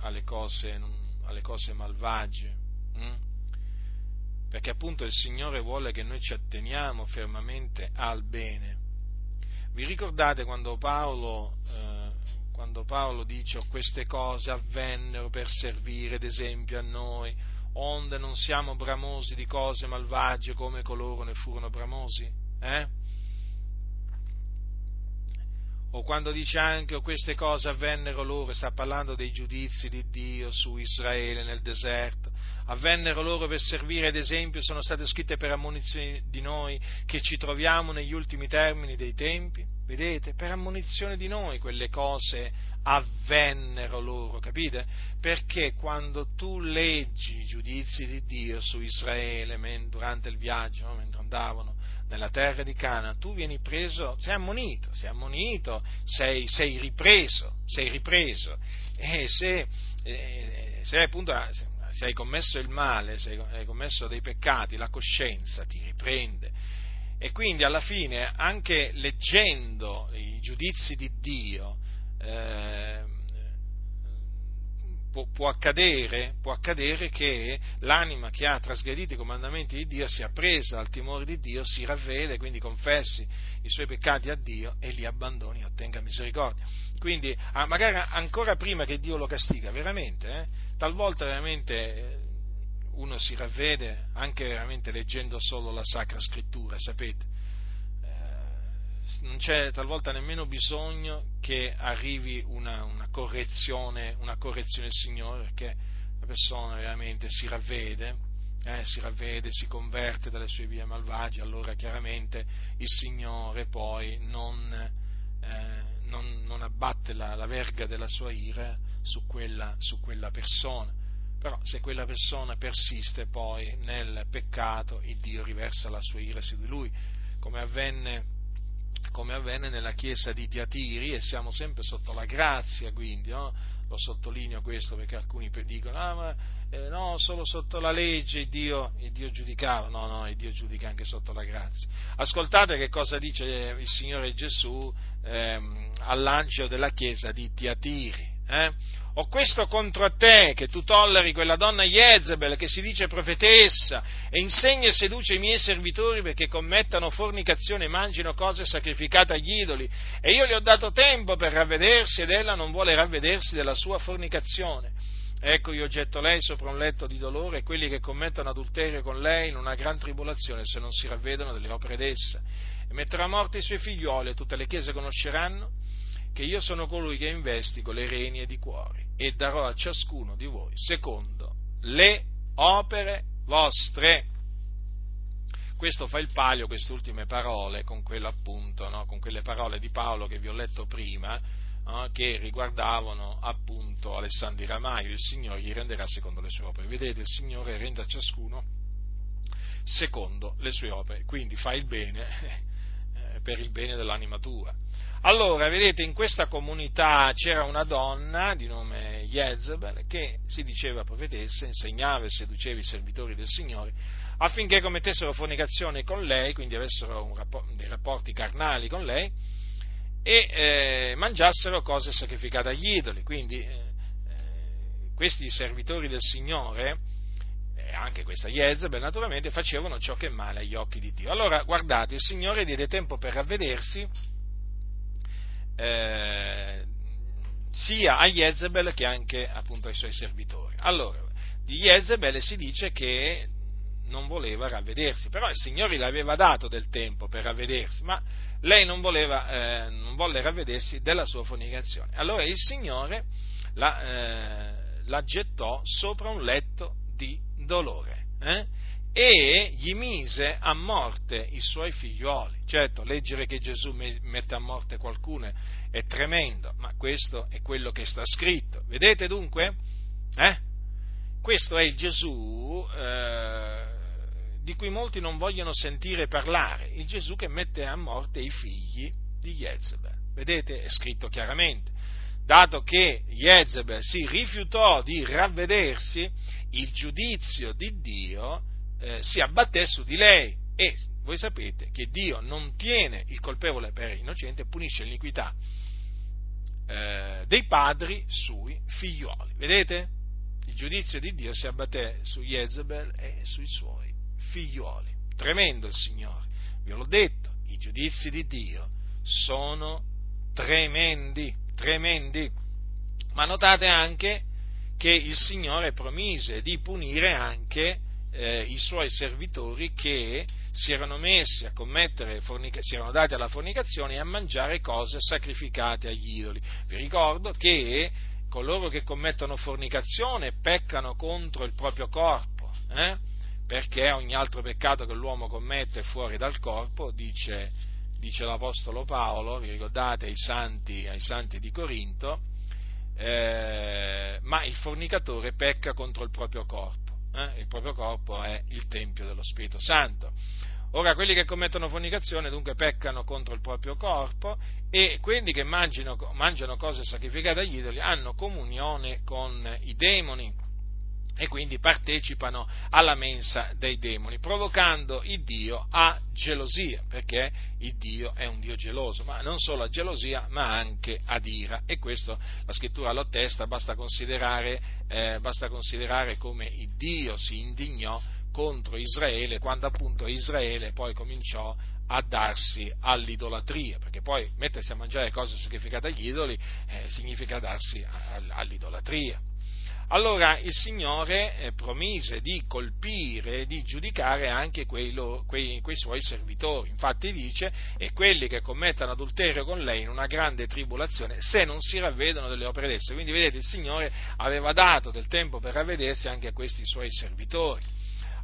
alle cose, alle cose malvagie, hm? perché appunto il Signore vuole che noi ci atteniamo fermamente al bene. Vi ricordate quando Paolo, eh, quando Paolo dice oh, queste cose avvennero per servire d'esempio a noi, onde non siamo bramosi di cose malvagie come coloro ne furono bramosi? Eh? O quando dice anche oh, queste cose avvennero loro, sta parlando dei giudizi di Dio su Israele nel deserto, avvennero loro per servire ad esempio, sono state scritte per ammonizione di noi che ci troviamo negli ultimi termini dei tempi, vedete, per ammonizione di noi quelle cose avvennero loro, capite? Perché quando tu leggi i giudizi di Dio su Israele durante il viaggio, no? mentre andavano nella terra di Cana, tu vieni preso, sei ammonito, sei ammonito, sei, sei ripreso, sei ripreso. E se, eh, se appunto se hai commesso il male, se hai commesso dei peccati, la coscienza ti riprende. E quindi alla fine, anche leggendo i giudizi di Dio, eh, può, può, accadere, può, accadere, che l'anima che ha trasgredito i comandamenti di Dio sia presa dal timore di Dio, si ravvede, quindi confessi i suoi peccati a Dio e li abbandoni e ottenga misericordia. Quindi ah, magari ancora prima che Dio lo castiga, veramente, eh, talvolta veramente eh, uno si ravvede anche veramente leggendo solo la Sacra Scrittura, sapete. Non c'è talvolta nemmeno bisogno che arrivi una, una, correzione, una correzione del Signore, perché la persona veramente si ravvede, eh, si ravvede, si converte dalle sue vie malvagie, allora chiaramente il Signore poi non, eh, non, non abbatte la, la, verga della sua ira su quella, su quella persona. Però se quella persona persiste poi nel peccato, il Dio riversa la sua ira su di lui, come avvenne, come avvenne nella chiesa di Tiatiri e siamo sempre sotto la grazia, quindi no? lo sottolineo questo perché alcuni dicono ah ma eh, no, solo sotto la legge Dio, Dio, giudicava, no, no, Dio giudica anche sotto la grazia. Ascoltate che cosa dice il Signore Gesù ehm, all'angelo della chiesa di Tiatiri. Eh? Ho questo contro te, che tu tolleri quella donna Jezebel che si dice profetessa e insegna e seduce i miei servitori perché commettano fornicazione e mangino cose sacrificate agli idoli. E io gli ho dato tempo per ravvedersi ed ella non vuole ravvedersi della sua fornicazione. Ecco io getto lei sopra un letto di dolore e quelli che commettono adulterio con lei in una gran tribolazione se non si ravvedono delle opere d'essa. E metterà a morte i suoi figlioli e tutte le chiese conosceranno che io sono colui che investigo le reni ed i cuori e darò a ciascuno di voi secondo le opere vostre. Questo fa il palio, queste ultime parole, con, no? con quelle parole di Paolo che vi ho letto prima, no? che riguardavano appunto Alessandro Ramaio, il Signore gli renderà secondo le sue opere. Vedete, il Signore rende a ciascuno secondo le sue opere, quindi fai il bene [LAUGHS] eh, per il bene dell'anima tua. Allora, vedete, in questa comunità c'era una donna di nome Jezebel che si diceva profetessa, insegnava e seduceva i servitori del Signore affinché commettessero fornicazione con lei, quindi avessero rapport- dei rapporti carnali con lei e eh, mangiassero cose sacrificate agli idoli. Quindi eh, eh questi servitori del Signore, e anche questa Jezebel naturalmente, facevano ciò che è male agli occhi di Dio. Allora, guardate, il Signore diede tempo per ravvedersi eh, sia a Jezebel che anche appunto ai suoi servitori. Allora, di Jezebel si dice che non voleva ravvedersi, però il Signore le aveva dato del tempo per ravvedersi, ma lei non, voleva, eh, non volle ravvedersi della sua fornicazione. Allora il Signore la, eh, la gettò sopra un letto di dolore. Eh? E gli mise a morte i suoi figlioli. Certo, leggere che Gesù mette a morte qualcuno è tremendo, ma questo è quello che sta scritto. Vedete dunque? Eh? Questo è il Gesù eh, di cui molti non vogliono sentire parlare, il Gesù che mette a morte i figli di Jezebel. Vedete? È scritto chiaramente. Dato che Jezebel si rifiutò di ravvedersi, il giudizio di Dio eh, si abbatté su di lei e voi sapete che Dio non tiene il colpevole per innocente punisce l'iniquità eh, dei padri sui figlioli. Vedete? Il giudizio di Dio si abbatté su Jezebel e sui suoi figlioli. Tremendo il Signore. Vi l'ho detto, i giudizi di Dio sono tremendi, tremendi. Ma notate anche che il Signore promise di punire anche eh, i suoi servitori che si erano messi a commettere, fornica- si erano dati alla fornicazione e a mangiare cose sacrificate agli idoli. Vi ricordo che coloro che commettono fornicazione peccano contro il proprio corpo, eh? perché ogni altro peccato che l'uomo commette è fuori dal corpo, dice, dice l'Apostolo Paolo, vi ricordate ai santi, ai santi di Corinto, eh, ma il fornicatore pecca contro il proprio corpo. Eh? Il proprio corpo è il Tempio dello Spirito Santo. Ora, quelli che commettono fornicazione dunque peccano contro il proprio corpo e quelli che mangiano, mangiano cose sacrificate agli idoli hanno comunione con i demoni e quindi partecipano alla mensa dei demoni, provocando il Dio a gelosia, perché il Dio è un Dio geloso, ma non solo a gelosia, ma anche ad ira. E questo la scrittura lo attesta, basta considerare, eh, basta considerare come il Dio si indignò contro Israele quando appunto Israele poi cominciò a darsi all'idolatria, perché poi mettersi a mangiare cose sacrificate agli idoli eh, significa darsi all'idolatria. Allora il Signore eh, promise di colpire, di giudicare anche quei, quei, quei, suoi servitori. Infatti dice, e quelli che commettono adulterio con lei in una grande tribolazione, se non si ravvedono delle opere d'esse. Quindi vedete, il Signore aveva dato del tempo per ravvedersi anche a questi suoi servitori.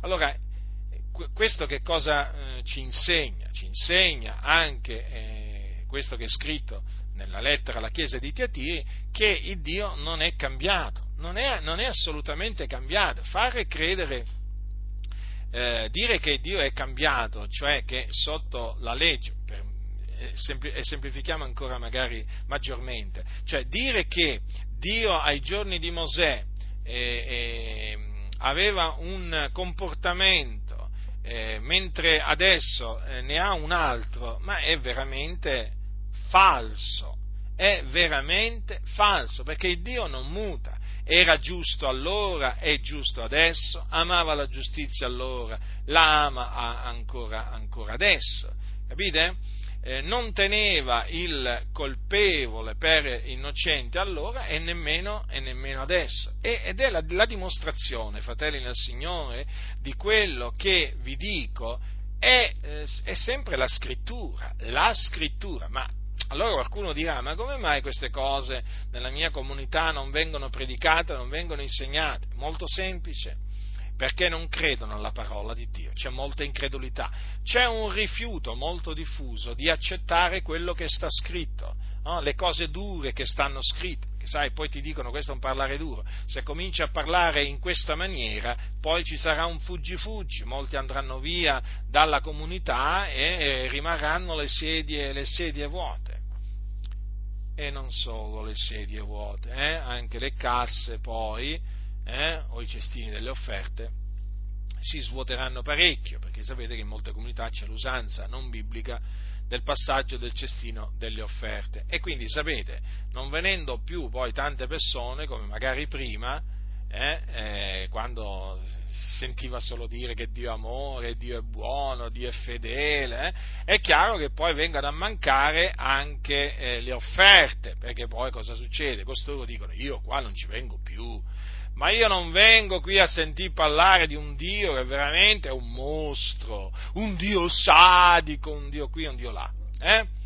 Allora, questo che cosa eh, ci insegna? Ci insegna anche eh, questo che è scritto nella lettera alla Chiesa di Tiatiri, che il Dio non è cambiato non è, non è assolutamente cambiato. Fare credere, eh, dire che Dio è cambiato, cioè che sotto la legge, per, e semplifichiamo ancora magari maggiormente, cioè dire che Dio ai giorni di Mosè eh, eh, aveva un comportamento eh, mentre adesso eh, ne ha un altro, ma è veramente falso, è veramente falso, perché Dio non muta, era giusto allora, è giusto adesso, amava la giustizia allora, la ama ancora, ancora adesso, capite? Eh, non teneva il colpevole per innocente allora e nemmeno, e nemmeno adesso. E, ed è la, la, dimostrazione, fratelli nel Signore, di quello che vi dico, è, eh, è sempre la scrittura, la scrittura, ma allora qualcuno dirà, ma come mai queste cose nella mia comunità non vengono predicate, non vengono insegnate? Molto semplice, perché non credono alla parola di Dio, c'è molta incredulità, c'è un rifiuto molto diffuso di accettare quello che sta scritto, no? le cose dure che stanno scritte, che sai, poi ti dicono questo è un parlare duro, se cominci a parlare in questa maniera, poi ci sarà un fuggi-fuggi, molti andranno via dalla comunità e rimarranno le sedie, le sedie vuote e non solo le sedie vuote, eh? anche le casse poi, eh? o i cestini delle offerte, si svuoteranno parecchio, perché sapete che in molte comunità c'è l'usanza non biblica del passaggio del cestino delle offerte. E quindi sapete, non venendo più poi tante persone come magari prima, eh, eh, quando sentiva solo dire che Dio è amore, Dio è buono, Dio è fedele, eh, è chiaro che poi vengano a mancare anche eh, le offerte, perché poi cosa succede? Costoro dicono io qua non ci vengo più, ma io non vengo qui a sentir parlare di un Dio che veramente è un mostro, un Dio sadico, un Dio qui, un Dio là. Eh?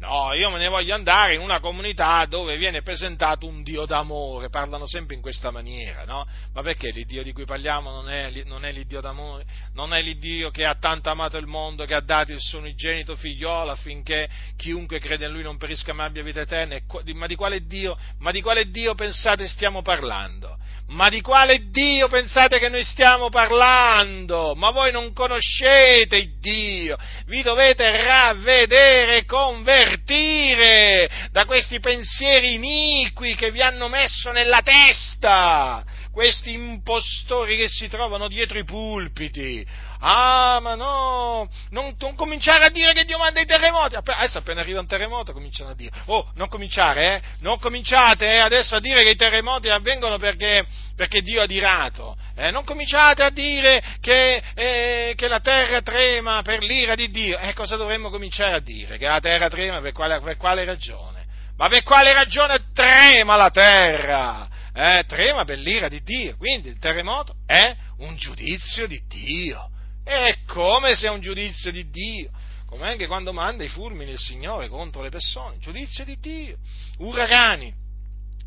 No, io me ne voglio andare in una comunità dove viene presentato un Dio d'amore, parlano sempre in questa maniera, no? Ma perché l'Iddio di cui parliamo non è, non è l'Iddio d'amore? Non è l'Iddio che ha tanto amato il mondo, che ha dato il suo unigenito figliolo affinché chiunque crede in Lui non perisca ma abbia vita eterna? Ma di quale Dio, ma di quale Dio pensate stiamo parlando? Ma di quale Dio pensate che noi stiamo parlando? Ma voi non conoscete Dio, vi dovete ravvedere, convertire da questi pensieri iniqui che vi hanno messo nella testa, questi impostori che si trovano dietro i pulpiti. Ah, ma no, non, non, cominciare a dire che Dio manda i terremoti. Adesso appena arriva un terremoto cominciano a dire, oh, non cominciare, eh? Non cominciate eh, adesso a dire che i terremoti avvengono perché, perché Dio ha dirato. Eh? Non cominciate a dire che, eh, che, la terra trema per l'ira di Dio. Eh, cosa dovremmo cominciare a dire? Che la terra trema per quale, per quale ragione? Ma per quale ragione trema la terra? Eh, trema per l'ira di Dio. Quindi il terremoto è un giudizio di Dio. E come se è un giudizio di Dio? Come anche quando manda i fulmini il Signore contro le persone, giudizio di Dio. Uragani,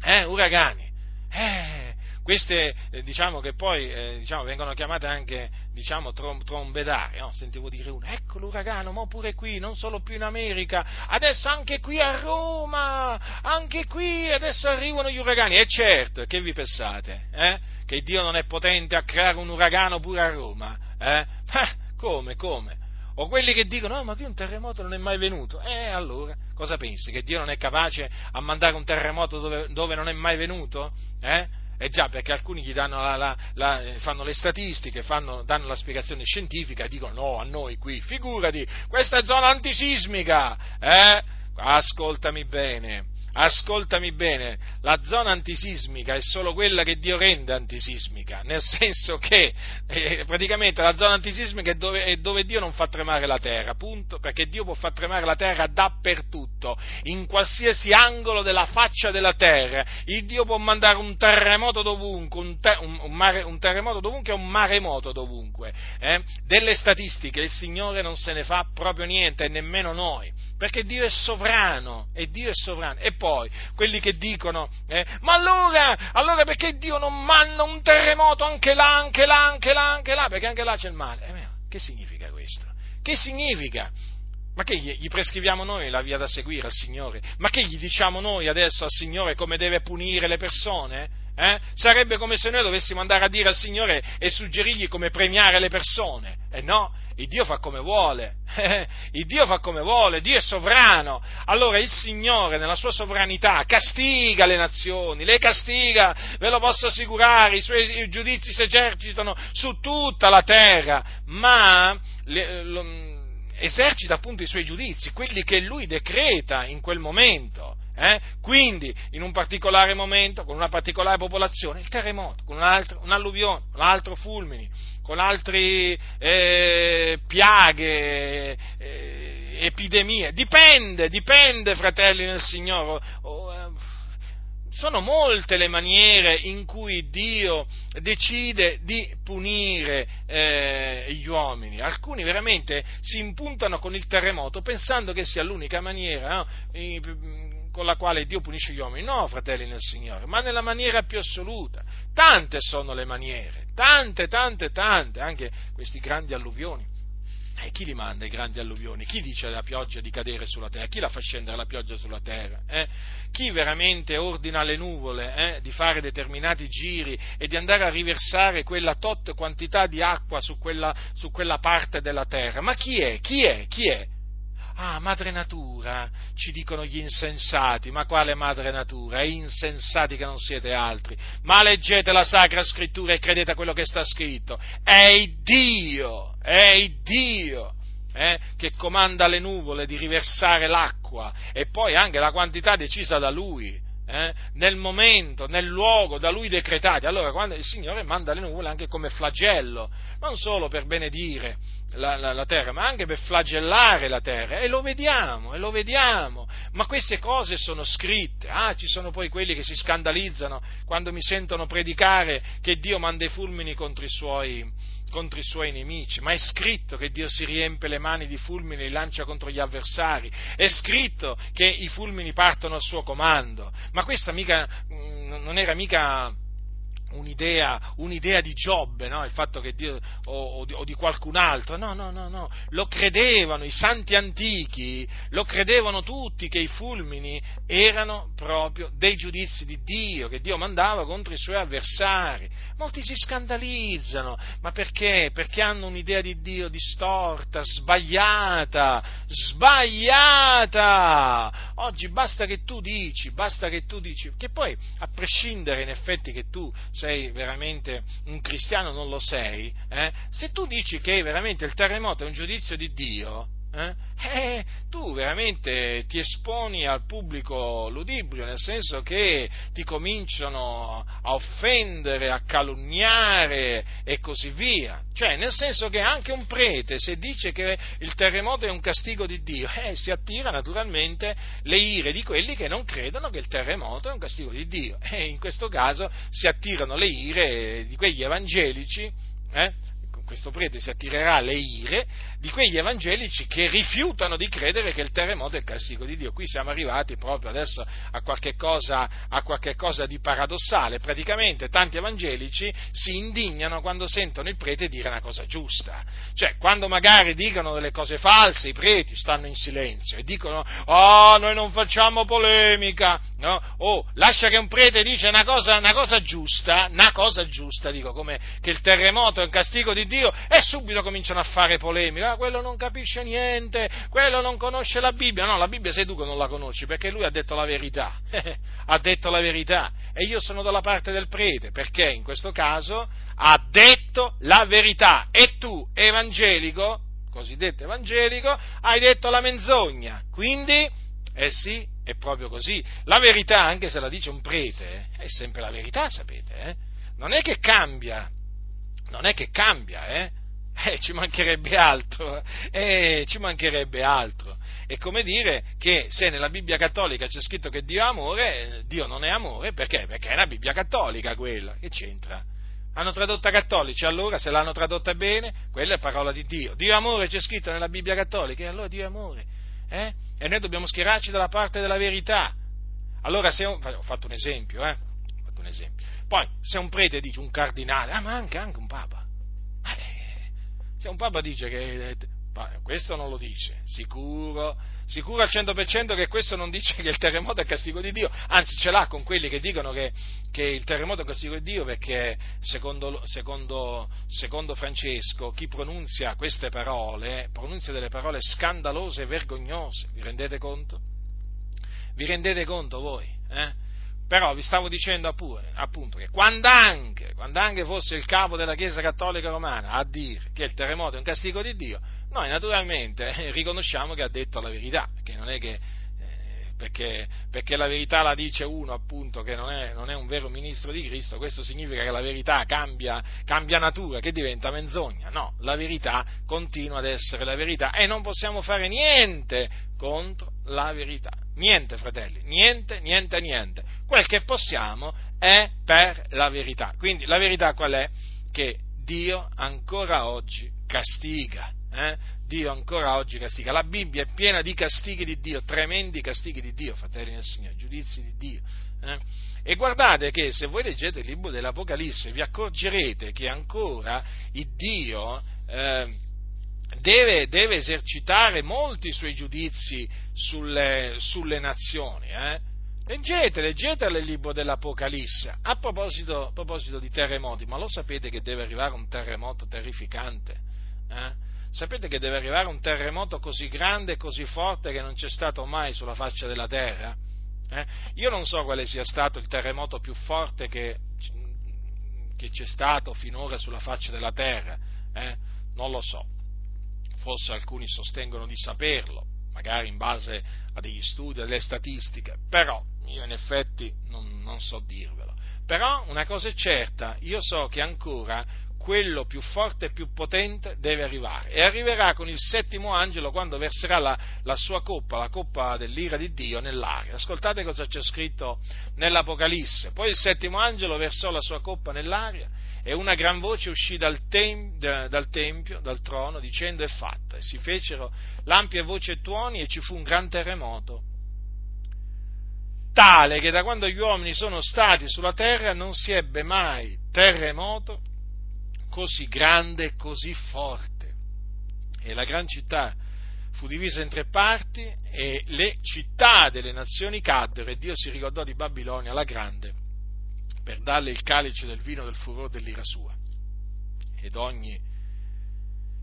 eh, uragani. Eh, queste eh, diciamo che poi eh, diciamo, vengono chiamate anche diciamo, trom- trombetari, no? sentivo dire uno, ecco l'uragano, ma pure qui, non solo più in America, adesso anche qui a Roma, anche qui adesso arrivano gli uragani, e certo, che vi pensate? Eh? Che Dio non è potente a creare un uragano pure a Roma? Eh? [LAUGHS] come, come? O quelli che dicono, no, ma qui un terremoto non è mai venuto. E allora, cosa pensi? Che Dio non è capace a mandare un terremoto dove, dove non è mai venuto? Eh? Eh già, perché alcuni gli danno la, la, la, fanno le statistiche, fanno, danno la spiegazione scientifica dicono no, a noi qui, figurati, questa è zona antisismica, eh? Ascoltami bene, ascoltami bene, la zona antisismica è solo quella che Dio rende antisismica, nel senso che eh, praticamente la zona antisismica è dove, è dove, Dio non fa tremare la terra, punto, perché Dio può far tremare la terra dappertutto, in qualsiasi angolo della faccia della terra, il Dio può mandare un terremoto dovunque, un, te, un, un, mare, un terremoto dovunque e un maremoto dovunque. Eh? Delle statistiche il Signore non se ne fa proprio niente e nemmeno noi, perché Dio è sovrano, e Dio è sovrano. E poi quelli che dicono, eh, ma allora, allora perché Dio non manda un terremoto anche là, anche là, anche là, anche là, perché anche là c'è il male. Eh, che significa questo? Che significa? Ma che gli prescriviamo noi la via da seguire al Signore? Ma che gli diciamo noi adesso al Signore come deve punire le persone? Eh? Sarebbe come se noi dovessimo andare a dire al Signore e suggerirgli come premiare le persone. E eh no, il Dio fa come vuole, [LAUGHS] il Dio fa come vuole, Dio è sovrano. Allora il Signore nella sua sovranità castiga le nazioni, le castiga, ve lo posso assicurare, i suoi giudizi si esercitano su tutta la terra, ma le, lo, esercita appunto i suoi giudizi, quelli che lui decreta in quel momento. Eh? Quindi, in un particolare momento, con una particolare popolazione, il terremoto, con un altro, un altro fulmini, con altre eh, piaghe, eh, epidemie. Dipende, dipende, fratelli nel Signore. Oh, eh, sono molte le maniere in cui Dio decide di punire eh, gli uomini. Alcuni veramente si impuntano con il terremoto pensando che sia l'unica maniera no? Con la quale Dio punisce gli uomini. No, fratelli nel Signore, ma nella maniera più assoluta. Tante sono le maniere, tante, tante, tante, anche questi grandi alluvioni. E chi li manda i grandi alluvioni? Chi dice alla pioggia di cadere sulla terra? Chi la fa scendere la pioggia sulla terra? Eh? Chi veramente ordina alle nuvole eh, di fare determinati giri e di andare a riversare quella tot quantità di acqua su quella, su quella parte della terra? Ma chi è? Chi è? Chi è? Ah, madre natura, ci dicono gli insensati, ma quale madre natura? Insensati che non siete altri. Ma leggete la Sacra Scrittura e credete a quello che sta scritto. È Dio, è Dio eh, che comanda alle nuvole di riversare l'acqua e poi anche la quantità decisa da Lui. Eh, nel momento, nel luogo da lui decretati. Allora, quando il Signore manda le nuvole anche come flagello, non solo per benedire la, la, la, terra, ma anche per flagellare la terra. E lo vediamo, e lo vediamo. Ma queste cose sono scritte. Ah, ci sono poi quelli che si scandalizzano quando mi sentono predicare che Dio manda i fulmini contro i suoi, contro i suoi nemici, ma è scritto che Dio si riempie le mani di fulmini e li lancia contro gli avversari, è scritto che i fulmini partono al suo comando, ma questa mica, mm, non era mica un'idea, un'idea di Giobbe, no? il fatto che Dio, o, o, o, di, qualcun altro, no, no, no, no, lo credevano i santi antichi, lo credevano tutti che i fulmini erano proprio dei giudizi di Dio, che Dio mandava contro i suoi avversari. Molti si scandalizzano, ma perché? Perché hanno un'idea di Dio distorta, sbagliata, sbagliata! Oggi basta che tu dici, basta che tu dici, che poi a prescindere in effetti che tu sei veramente un cristiano, non lo sei, eh? se tu dici che veramente il terremoto è un giudizio di Dio, eh? Eh, tu veramente ti esponi al pubblico ludibrio, nel senso che ti cominciano a offendere, a calunniare e così via. Cioè, nel senso che anche un prete, se dice che il terremoto è un castigo di Dio, eh, si attira naturalmente le ire di quelli che non credono che il terremoto è un castigo di Dio. E in questo caso si attirano le ire di quegli evangelici eh, questo prete si attirerà le ire di quegli evangelici che rifiutano di credere che il terremoto è il castigo di Dio. Qui siamo arrivati proprio adesso a qualche cosa, a qualche cosa di paradossale. Praticamente tanti evangelici si indignano quando sentono il prete dire una cosa giusta. Cioè, quando magari dicono delle cose false, i preti stanno in silenzio e dicono, oh, noi non facciamo polemica, no? Oh, lascia che un prete dice una cosa, una cosa giusta, una cosa giusta, dico, come che il terremoto è un castigo di Dio e subito cominciano a fare polemica, quello non capisce niente, quello non conosce la Bibbia, no, la Bibbia sei tu che non la conosci perché lui ha detto la verità, [LAUGHS] ha detto la verità. E io sono dalla parte del prete perché in questo caso ha detto la verità. E tu evangelico, cosiddetto evangelico, hai detto la menzogna, quindi, eh sì, è proprio così, la verità anche se la dice un prete è sempre la verità, sapete, eh? non è che cambia, non è che cambia, eh? [LAUGHS] Eh, ci mancherebbe altro, eh, ci mancherebbe altro. È come dire che se nella Bibbia cattolica c'è scritto che Dio è amore, Dio non è amore, perché? Perché è una Bibbia cattolica quella, che c'entra? Hanno tradotta cattolici, allora se l'hanno tradotta bene, quella è parola di Dio. Dio è amore c'è scritto nella Bibbia cattolica, e allora Dio è amore. Eh? E noi dobbiamo schierarci dalla parte della verità. Allora se un, ho fatto un esempio, eh? Ho fatto un esempio. Poi, se un prete dice un cardinale, ah, ma anche, anche un papa. Eh, se un papa dice che questo non lo dice, sicuro, sicuro al 100% che questo non dice che il terremoto è castigo di Dio, anzi ce l'ha con quelli che dicono che, che il terremoto è castigo di Dio perché secondo, secondo, secondo, Francesco chi pronunzia queste parole pronunzia delle parole scandalose e vergognose, vi rendete conto? Vi rendete conto voi? Eh? Però vi stavo dicendo appunto che quando anche, quando anche, fosse il capo della Chiesa Cattolica Romana a dire che il terremoto è un castigo di Dio, noi naturalmente riconosciamo che ha detto la verità, che non è che perché, perché, la verità la dice uno appunto che non è, non è, un vero ministro di Cristo, questo significa che la verità cambia, cambia, natura, che diventa menzogna. No, la verità continua ad essere la verità e non possiamo fare niente contro la verità. Niente, fratelli, niente, niente, niente. Quel che possiamo è per la verità. Quindi la verità qual è? Che Dio ancora oggi castiga. Eh? Dio ancora oggi castiga. La Bibbia è piena di castighi di Dio, tremendi castighi di Dio, fratelli del Signore, giudizi di Dio. Eh? E guardate che se voi leggete il libro dell'Apocalisse vi accorgerete che ancora il Dio eh, deve, deve, esercitare molti suoi giudizi sulle, sulle nazioni. Eh? Leggete, leggete il libro dell'Apocalisse. A proposito, a proposito, di terremoti, ma lo sapete che deve arrivare un terremoto terrificante? Eh? Sapete che deve arrivare un terremoto così grande e così forte che non c'è stato mai sulla faccia della terra? Eh? Io non so quale sia stato il terremoto più forte che, che c'è stato finora sulla faccia della terra, eh? non lo so. Forse alcuni sostengono di saperlo, magari in base a degli studi, a delle statistiche, però io in effetti non, non so dirvelo. Però una cosa è certa, io so che ancora quello più forte e più potente deve arrivare e arriverà con il settimo angelo quando verserà la, la, sua coppa, la coppa dell'ira di Dio nell'aria. Ascoltate cosa c'è scritto nell'Apocalisse. Poi il settimo angelo versò la sua coppa nell'aria e una gran voce uscì dal, tem, dal tempio, dal trono, dicendo è fatta. E si fecero lampi e voci e tuoni e ci fu un gran terremoto tale che da quando gli uomini sono stati sulla terra non si ebbe mai terremoto così grande e così forte. E la gran città fu divisa in tre parti e le città delle nazioni caddero e Dio si ricordò di Babilonia la grande per darle il calice del vino del furore dell'ira sua. Ed ogni,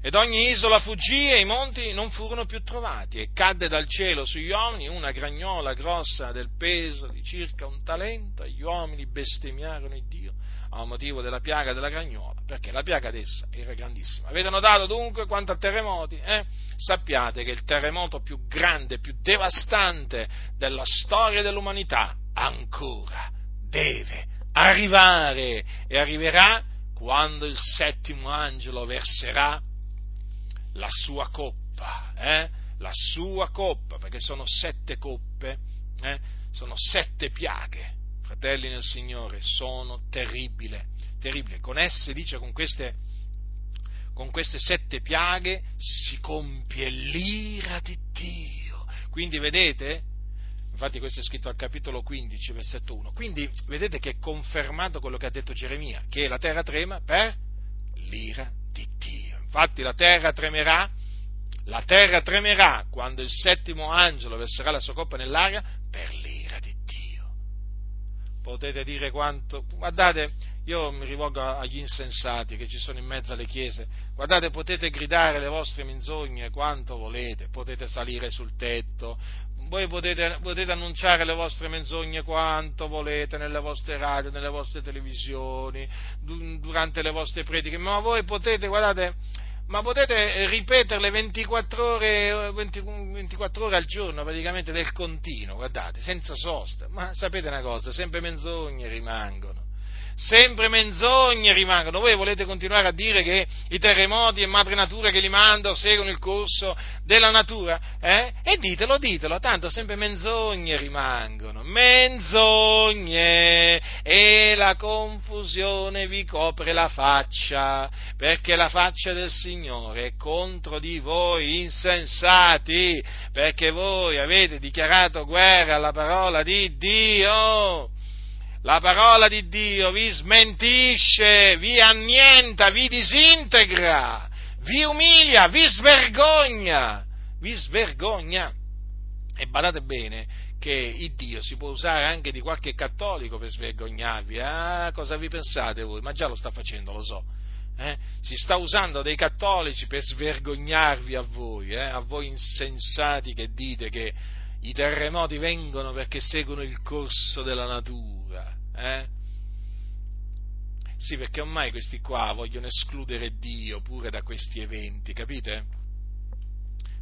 ed ogni isola fuggì e i monti non furono più trovati e cadde dal cielo sugli uomini una gragnola grossa del peso di circa un talento e gli uomini bestemmiarono il Dio a motivo della piaga della gragnola, perché la piaga d'essa era grandissima. Avete notato dunque quanto a terremoti? Eh? Sappiate che il terremoto più grande, più devastante della storia dell'umanità ancora deve arrivare e arriverà quando il settimo angelo verserà la sua coppa, eh? la sua coppa, perché sono sette coppe, eh? sono sette piaghe, fratelli nel Signore, sono terribili, terribili. Con esse, dice, con queste, con queste sette piaghe si compie l'ira di Dio. Quindi vedete, infatti questo è scritto al capitolo 15, versetto 1, quindi vedete che è confermato quello che ha detto Geremia, che la terra trema per l'ira di Dio. Infatti la terra tremerà, la terra tremerà quando il settimo angelo verserà la sua coppa nell'aria per l'ira. Potete dire quanto, guardate, io mi rivolgo agli insensati che ci sono in mezzo alle chiese, guardate, potete gridare le vostre menzogne quanto volete, potete salire sul tetto, voi potete, potete, annunciare le vostre menzogne quanto volete nelle vostre radio, nelle vostre televisioni, durante le vostre prediche, ma voi potete, guardate, ma potete ripeterle 24 ore, 20, 24 ore al giorno praticamente del continuo, guardate, senza sosta, ma sapete una cosa, sempre menzogne rimangono sempre menzogne rimangono. Voi volete continuare a dire che i terremoti e madre natura che li manda seguono il corso della natura? Eh? E ditelo, ditelo, tanto sempre menzogne rimangono. Menzogne! E la confusione vi copre la faccia, perché la faccia del Signore è contro di voi insensati, perché voi avete dichiarato guerra alla parola di Dio la parola di Dio vi smentisce, vi annienta, vi disintegra, vi umilia, vi svergogna, vi svergogna. E badate bene che il Dio si può usare anche di qualche cattolico per svergognarvi. Ah, cosa vi pensate voi? Ma già lo sta facendo, lo so. Eh? Si sta usando dei cattolici per svergognarvi a voi, eh? a voi insensati che dite che i terremoti vengono perché seguono il corso della natura. Eh? Sì, perché ormai questi qua vogliono escludere Dio pure da questi eventi, capite?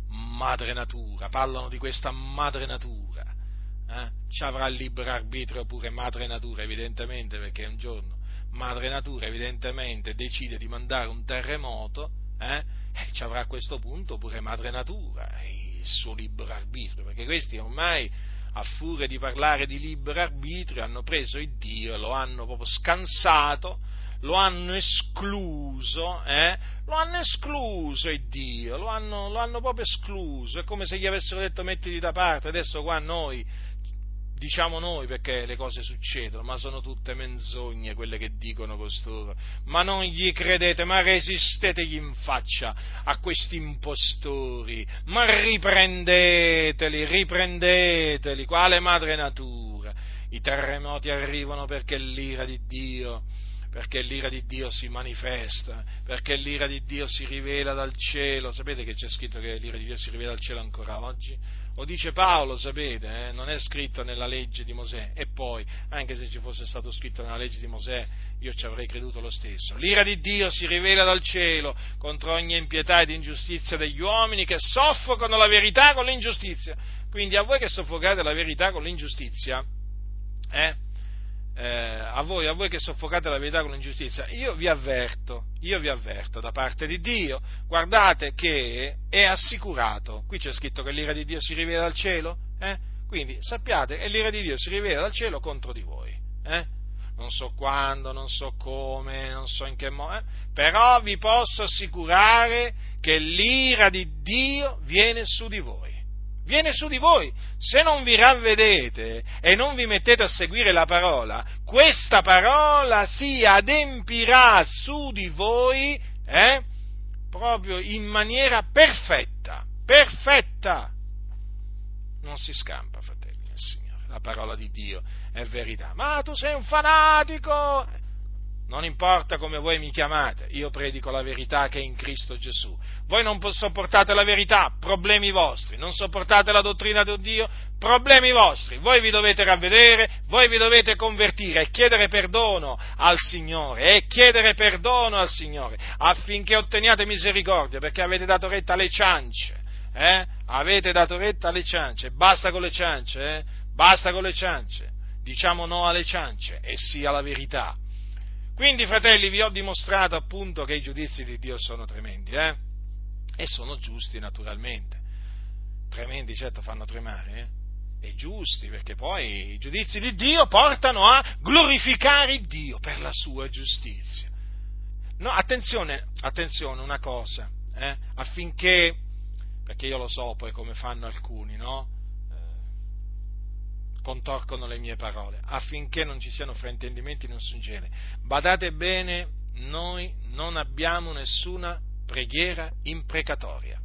Madre natura, parlano di questa madre natura. Eh? Ci avrà il libero arbitrio pure madre natura, evidentemente, perché un giorno madre natura evidentemente decide di mandare un terremoto, eh? e ci avrà a questo punto pure madre natura. Il suo libero arbitrio, perché questi ormai a furia di parlare di libero arbitrio hanno preso il Dio lo hanno proprio scansato, lo hanno escluso, eh? lo hanno escluso il Dio, lo hanno, lo hanno proprio escluso, è come se gli avessero detto mettiti da parte, adesso qua noi diciamo noi perché le cose succedono, ma sono tutte menzogne quelle che dicono costoro. Ma non gli credete, ma resistetegli in faccia a questi impostori, ma riprendeteli, riprendeteli, quale madre natura? I terremoti arrivano perché l'ira di Dio perché l'ira di Dio si manifesta, perché l'ira di Dio si rivela dal cielo. Sapete che c'è scritto che l'ira di Dio si rivela dal cielo ancora oggi? Lo dice Paolo, sapete, eh? non è scritto nella legge di Mosè. E poi, anche se ci fosse stato scritto nella legge di Mosè, io ci avrei creduto lo stesso. L'ira di Dio si rivela dal cielo contro ogni impietà ed ingiustizia degli uomini che soffocano la verità con l'ingiustizia. Quindi a voi che soffocate la verità con l'ingiustizia, eh? Eh, a, voi, a voi che soffocate la verità con l'ingiustizia, io vi avverto, io vi avverto da parte di Dio, guardate che è assicurato, qui c'è scritto che l'ira di Dio si rivela dal cielo, eh? quindi sappiate che l'ira di Dio si rivela dal cielo contro di voi. Eh? Non so quando, non so come, non so in che modo, eh? però vi posso assicurare che l'ira di Dio viene su di voi viene su di voi. Se non vi ravvedete e non vi mettete a seguire la parola, questa parola si adempirà su di voi eh, proprio in maniera perfetta, perfetta. Non si scampa, fratelli del Signore, la parola di Dio è verità. Ma tu sei un fanatico! Non importa come voi mi chiamate, io predico la verità che è in Cristo Gesù. Voi non sopportate la verità, problemi vostri, non sopportate la dottrina di Dio, problemi vostri. Voi vi dovete ravvedere, voi vi dovete convertire e chiedere perdono al Signore, e chiedere perdono al Signore affinché otteniate misericordia, perché avete dato retta alle ciance. Eh? Avete dato retta alle ciance, basta con le ciance, eh? basta con le ciance. Diciamo no alle ciance e sì alla verità quindi, fratelli, vi ho dimostrato appunto che i giudizi di Dio sono tremendi, eh? E sono giusti, naturalmente. Tremendi, certo, fanno tremare, eh? E giusti, perché poi i giudizi di Dio portano a glorificare Dio per la sua giustizia. No, attenzione, attenzione, una cosa, eh? affinché, perché io lo so poi come fanno alcuni, no? Contorcono le mie parole, affinché non ci siano fraintendimenti di nessun genere. Badate bene, noi non abbiamo nessuna preghiera imprecatoria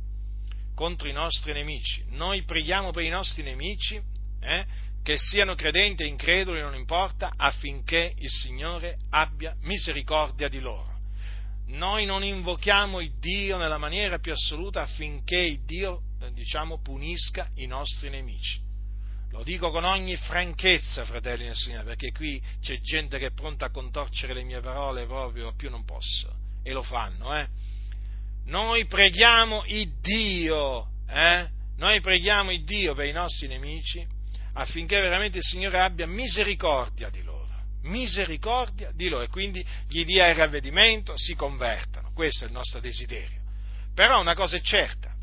contro i nostri nemici. Noi preghiamo per i nostri nemici, eh, che siano credenti increduli, non importa, affinché il Signore abbia misericordia di loro. Noi non invochiamo il Dio nella maniera più assoluta affinché il Dio, eh, diciamo, punisca i nostri nemici. Lo dico con ogni franchezza, fratelli del Signore, perché qui c'è gente che è pronta a contorcere le mie parole proprio a più non posso. E lo fanno, eh. Noi preghiamo il Dio, eh? Noi preghiamo il Dio per i nostri nemici affinché veramente il Signore abbia misericordia di loro. Misericordia di loro e quindi gli dia il ravvedimento, si convertano. Questo è il nostro desiderio. Però una cosa è certa,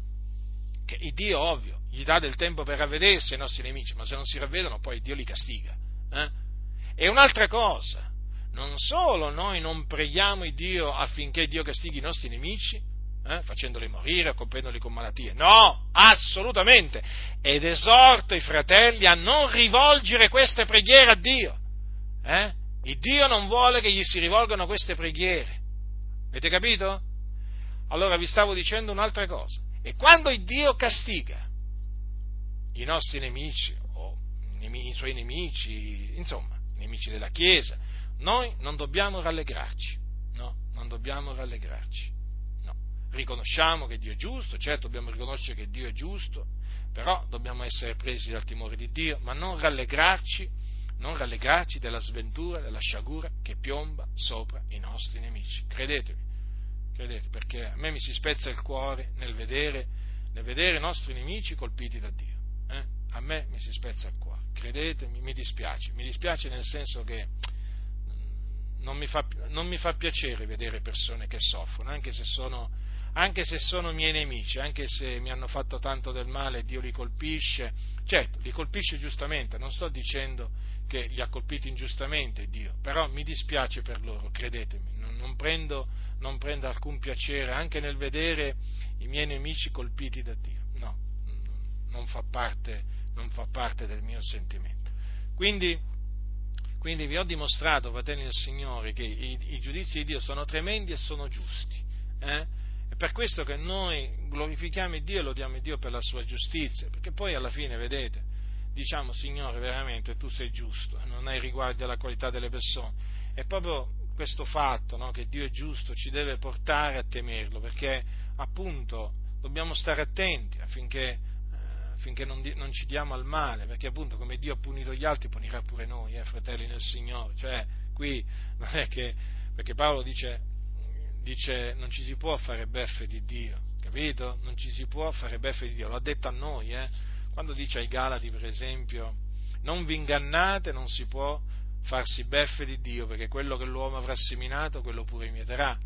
che il Dio, ovvio, gli dà del tempo per ravvedersi ai nostri nemici, ma se non si ravvedono poi Dio li castiga. Eh? E un'altra cosa, non solo noi non preghiamo Dio affinché Dio castighi i nostri nemici, eh, facendoli morire o colpendoli con malattie, no, assolutamente, ed esorto i fratelli a non rivolgere queste preghiere a Dio. Eh? Il Dio non vuole che gli si rivolgano queste preghiere. Avete capito? Allora vi stavo dicendo un'altra cosa. E quando il Dio castiga, i nostri nemici o i suoi nemici, insomma, nemici della Chiesa, noi non dobbiamo rallegrarci, no, non dobbiamo rallegrarci, no. Riconosciamo che Dio è giusto, certo dobbiamo riconoscere che Dio è giusto, però dobbiamo essere presi dal timore di Dio, ma non rallegrarci, non rallegrarci della sventura, della sciagura che piomba sopra i nostri nemici. Credetemi, credete, perché a me mi si spezza il cuore nel vedere, nel vedere i nostri nemici colpiti da Dio a me mi si spezza cuore, credetemi, mi dispiace, mi dispiace nel senso che mm, non mi fa, non mi fa piacere vedere persone che soffrono, anche se, sono, anche se sono miei nemici, anche se mi hanno fatto tanto del male, Dio li colpisce, certo, li colpisce giustamente, non sto dicendo che li ha colpiti ingiustamente Dio, però mi dispiace per loro, credetemi, non, non, prendo, non prendo alcun piacere anche nel vedere i miei nemici colpiti da Dio. Non fa parte, non fa parte del mio sentimento. Quindi, quindi, vi ho dimostrato, fratelli del Signore, che i, i, giudizi di Dio sono tremendi e sono giusti. Eh? È per questo che noi glorifichiamo Dio e lodiamo Dio per la sua giustizia, perché poi alla fine, vedete, diciamo, Signore, veramente tu sei giusto, non hai riguardo alla qualità delle persone. È proprio questo fatto, no, che Dio è giusto, ci deve portare a temerlo, perché appunto dobbiamo stare attenti affinché affinché non, non, ci diamo al male, perché appunto come Dio ha punito gli altri punirà pure noi, eh, fratelli nel Signore, cioè qui [LAUGHS] non è che, perché Paolo dice, dice non ci si può fare beffe di Dio, capito? Non ci si può fare beffe di Dio, lo ha detto a noi, eh? quando dice ai Galati per esempio, non vi ingannate, non si può farsi beffe di Dio, perché quello che l'uomo avrà seminato, quello pure mieterà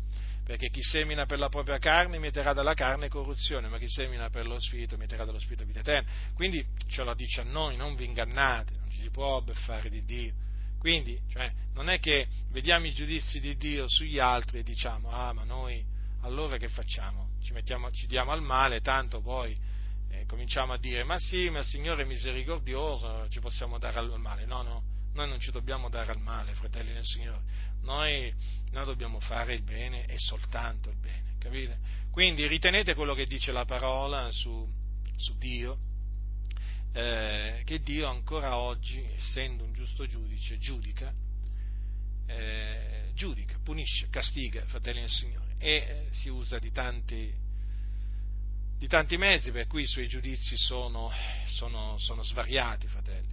perché chi semina per la propria carne mieterà dalla carne corruzione, ma chi semina per lo spirito mieterà dallo spirito vita eterna. Quindi ce lo dice a noi, non vi ingannate, non ci si può beffare di Dio. Quindi, cioè, non è che vediamo i giudizi di Dio sugli altri e diciamo, ah, ma noi allora che facciamo? Ci, mettiamo, ci diamo al male, tanto poi eh, cominciamo a dire, ma sì, ma il Signore è misericordioso, ci possiamo dare al male. No, no, noi non ci dobbiamo dare al male, fratelli del Signore. Noi, noi dobbiamo fare il bene e soltanto il bene, capite? Quindi ritenete quello che dice la parola su, su Dio, eh, che Dio ancora oggi, essendo un giusto giudice, giudica, eh, giudica, punisce, castiga, fratelli del Signore, e eh, si usa di tanti, di tanti mezzi per cui i suoi giudizi sono, sono, sono svariati, fratelli.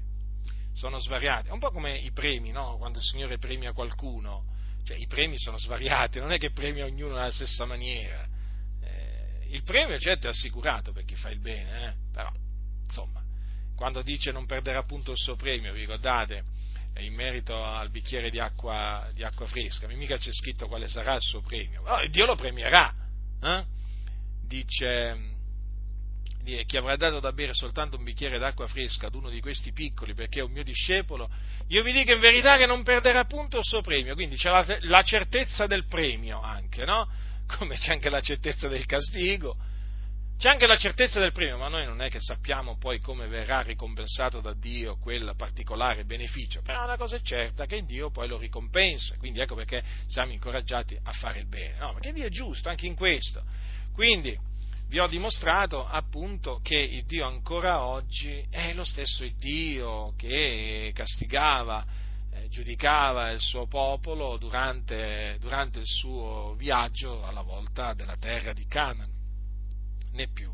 Sono svariati. È un po' come i premi, no? Quando il Signore premia qualcuno, cioè i premi sono svariati, non è che premia ognuno nella stessa maniera. Eh, il premio certo è assicurato per chi fa il bene, eh? però insomma, quando dice non perderà appunto il suo premio, vi ricordate? Eh, in merito al bicchiere di acqua, di acqua fresca, mica c'è scritto quale sarà il suo premio, no, Dio lo premierà. Eh? Dice, chi avrà dato da bere soltanto un bicchiere d'acqua fresca ad uno di questi piccoli perché è un mio discepolo, io vi dico in verità che non perderà appunto il suo premio, quindi c'è la, la certezza del premio anche, no? [LAUGHS] Come c'è anche la certezza del castigo, c'è anche la certezza del premio, ma noi non è che sappiamo poi come verrà ricompensato da Dio quel particolare beneficio, però una cosa è certa, che Dio poi lo ricompensa, quindi ecco perché siamo incoraggiati a fare il bene, no? Perché Dio è giusto anche in questo. Quindi, vi ho dimostrato appunto che il Dio ancora oggi è lo stesso Dio che castigava, eh, giudicava il suo popolo durante, durante il suo viaggio alla volta della terra di Canaan, né più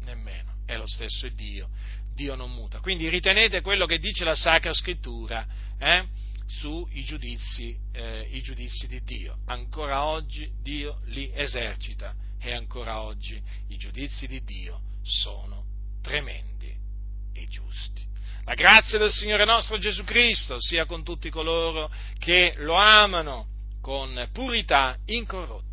né meno, è lo stesso Dio, Dio non muta. Quindi ritenete quello che dice la Sacra Scrittura eh, sui giudizi, eh, giudizi di Dio. Ancora oggi Dio li esercita e ancora oggi i giudizi di Dio sono tremendi e giusti. La grazia del Signore nostro Gesù Cristo sia con tutti coloro che lo amano con purità incorrotta.